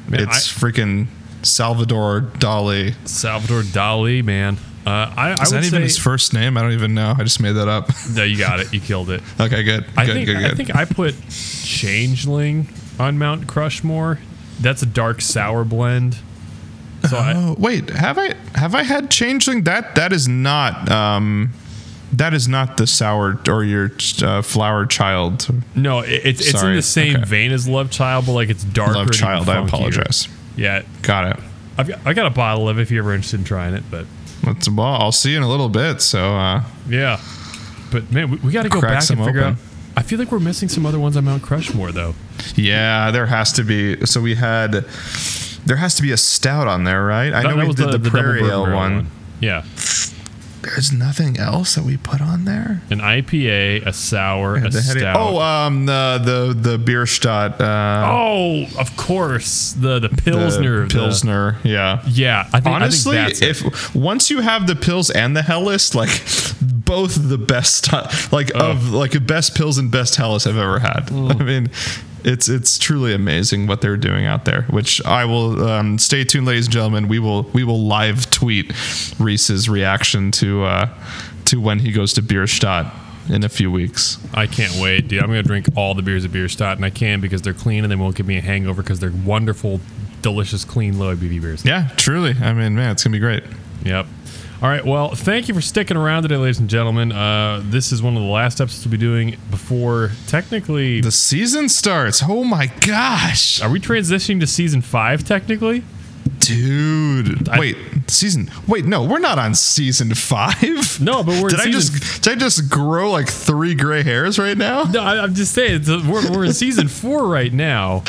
Man,
it's freaking Salvador Dali.
Salvador Dali, man. Uh, I, I
Is
would
that even his first name? I don't even know. I just made that up. *laughs*
No, you got it. You killed it. *laughs*
okay, good.
I
good,
think
good,
I think I put Changeling on Mount Crushmore. That's a dark sour blend. So I,
Oh wait, have I have I had changeling? That that is not um that is not the sour or your uh, flower child
no, it, it's it's in the same
Okay.
vein as Love Child, but like it's darker.
love child. I apologize.
Yeah,
Got it.
I've got, I got a bottle of it if you're ever interested in trying it. But
Let's, well, I'll see you in a little bit. So uh,
yeah, but man, we, we got to go back and figure
open.
out. I feel like we're missing some other ones on Mount Crushmore though.
yeah, there has to be. So we had there has to be a stout on there, right? I
That-
know
that
we did the,
double
prairie ale
barrel
one.
Yeah,
There's nothing else that we put on there.
an IPA, a sour, a
The heady-
stout.
oh, um, the the the Bierstadt. Uh,
Oh, of course, the the
the
pilsner. the-
Pilsner. Yeah.
yeah, I think
Honestly,
I think that's it.
if once you have the pills and the Helles, like both the best, *laughs* like of like the best pills and best Helles I've ever had.
Mm.
I mean, it's it's truly amazing what they're doing out there. Which I will um, stay tuned, ladies and gentlemen. We will we will live tweet Reese's reaction to uh, to when he goes to Bierstadt in a few weeks.
I can't wait, dude. I'm gonna drink all the beers at Bierstadt, and I can because they're clean and they won't give me a hangover because they're wonderful, delicious, clean, low ABV beers.
Yeah, truly. I mean, man, it's gonna be great.
Yep. All right. Well, thank you for sticking around today, ladies and gentlemen. Uh, this is one of the last episodes we'll be doing before technically.
The season starts. Oh my gosh.
are we transitioning to season five technically?
Dude,
I-
wait, season. Wait, no, we're not on season five.
No, but we're
Did I just did I just grow like three gray hairs right now?
No, I, I'm just saying we're, we're in season four right now.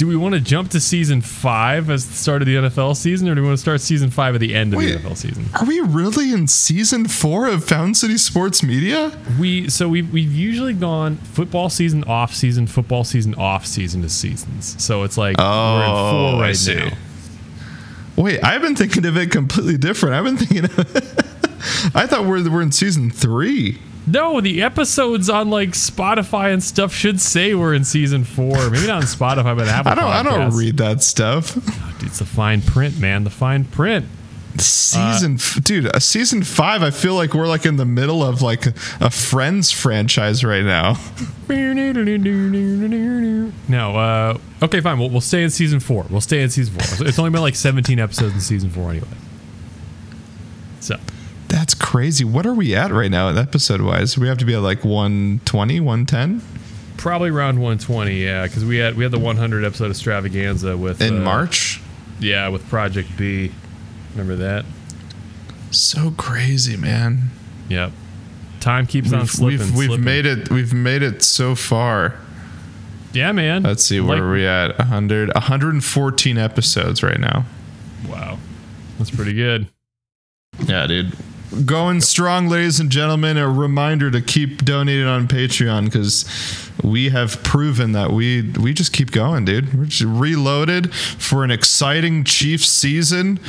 Do we want to jump to season five as the start of the NFL season, or do we want to start season five at the end of
Wait.
the NFL season?
Are we really in season four of Fountain City Sports Media?
We so we we've usually gone football season off season, football season off season to seasons. So it's like we're in
Oh,
four
I see.
now.
Wait, I've been thinking of it completely different. I've been thinking of *laughs* I thought we're, we're in season three.
No, the episodes on like Spotify and stuff should say we're in season four. Maybe not on Spotify, but Apple.
I don't I don't
Podcasts.
read that stuff.
Dude, it's the fine print, man. The fine print.
Season, f dude, a season five. I feel like we're like in the middle of like a, Friends franchise right now. *laughs*
No, uh, okay, fine. We'll, we'll stay in season four. We'll stay in season four. It's only been like 17 episodes in season four anyway. So,
That's crazy. What are we at right now, episode wise? We have to be at like 120, 110
probably around 120, yeah, because we had we had the 100 episode extravaganza with
in
uh,
March.
Yeah, with Project B. Remember that?
So crazy, man.
Yep. Time keeps on
We've,
slipping.
we've, we've
slipping.
made it. We've made it so far.
Yeah, man.
Let's see, where
Like-
are we at? 100, 114 episodes right now.
Wow, that's pretty good.
Yeah, dude. Going strong, ladies and gentlemen. A reminder to keep donating on Patreon because we have proven that we we just keep going, dude. We're just reloaded for an exciting Chiefs season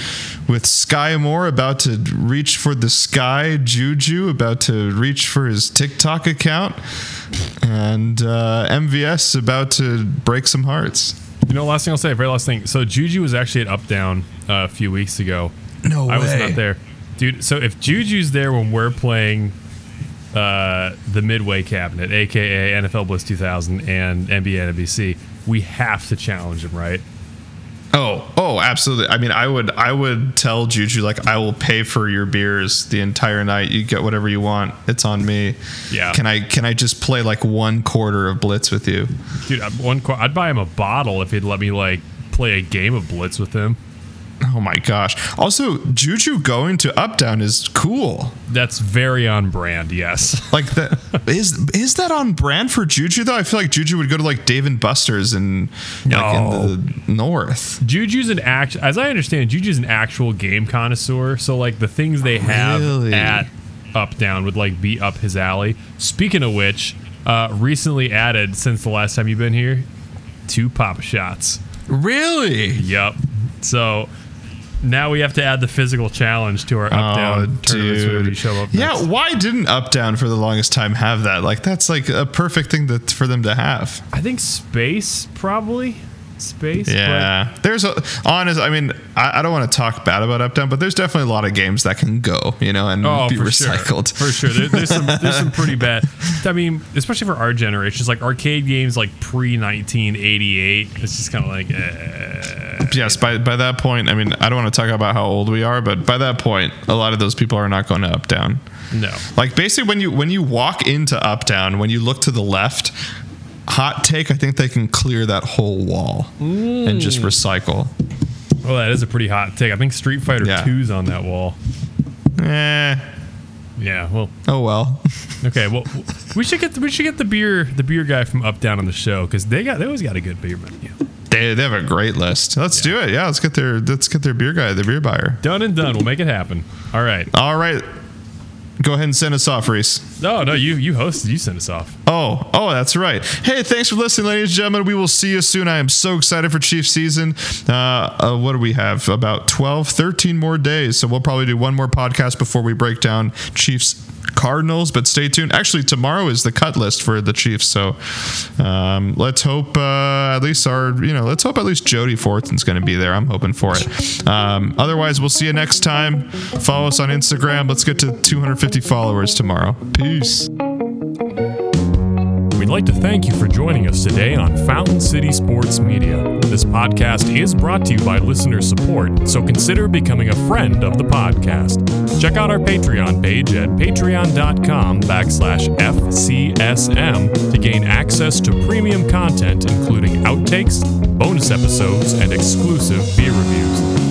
with Skyy Moore about to reach for the sky, Juju about to reach for his TikTok account, and uh, MVS about to break some hearts.
You know, last thing I'll say, very last thing. So Juju was actually at Up Down uh, a few weeks ago.
No
I was not there, dude. So if Juju's there when we're playing uh, the Midway Cabinet, aka NFL Blitz 2000 and NBA NBC, we have to challenge him, right?
Oh, oh, absolutely. I mean, I would, I would tell Juju like, I will pay for your beers the entire night. You get whatever you want. It's on me.
Yeah.
Can I, can I just play like one quarter of Blitz with you?
Dude, one, qu- I'd buy him a bottle if he'd let me like play a game of Blitz with him.
Oh my gosh. Also, Juju going to up down is cool.
That's very on brand. Yes. *laughs*
Like that is is that on brand for Juju though? I feel like Juju would go to like Dave and Buster's and like in the north.
Juju's an act, as I understand, Juju's an actual game connoisseur. So like the things they have
Really?
at Up Down would like be up his alley. Speaking of which, uh, recently added since the last time you've been here, two pop shots.
Really?
Yup. So now we have to add the physical challenge to our Up
Oh,
Down tournaments whenever
dude.
show up.
Yeah, why didn't Up Down for the longest time have that? Like that's like a perfect thing that for them to have.
I think space probably space. but-
Yeah, there's a honest. I mean, I, I don't want to talk bad about Up Down, but there's definitely a lot of games that can go, you know, and
Oh,
be
for
recycled.
sure. For sure. There, there's some there's some pretty bad. *laughs* I mean, especially for our generations, like arcade games like pre 1988. It's just kind of like, eh.
Yes, by by that point, I mean, I don't want to talk about how old we are, but by that point, a lot of those people are not going to Up Down.
no.
Like basically, when you when you walk into Up Down, when you look to the left, hot take, I think they can clear that whole wall and just recycle.
Well, that is a pretty hot take. I think Street Fighter
Yeah.
2's on that wall.
Eh.
Yeah. Well.
Oh well. *laughs*
Okay. Well, we should get the, we should get the beer the beer guy from Up Down on the show because they got they always got a good beer menu.
They, they have a great list. Let's do it. Yeah, let's get their let's get their beer guy, the beer buyer.
Done and done. We'll make it happen. All right.
All right. Go ahead and send us off, Reese.
No, no, you you hosted. You sent us off.
Oh, oh, that's right. Hey, thanks for listening, ladies and gentlemen. We will see you soon. I am so excited for Chiefs season. Uh, uh, what do we have? About 12, 13 more days. So we'll probably do one more podcast before we break down Chiefs Cardinals, but stay tuned. Actually, tomorrow is the cut list for the Chiefs. So um, let's hope uh, at least our, you know, let's hope at least Jody Fortson's going to be there. I'm hoping for it. Um, otherwise, we'll see you next time. Follow us on Instagram. Let's get to 250 followers tomorrow. Peace.
Like to thank you for joining us today on Fountain City Sports Media. This podcast is brought to you by listener support, so consider becoming a friend of the podcast. Check out our Patreon page at patreon.com backslash FCSM to gain access to premium content, including outtakes, bonus episodes, and exclusive beer reviews.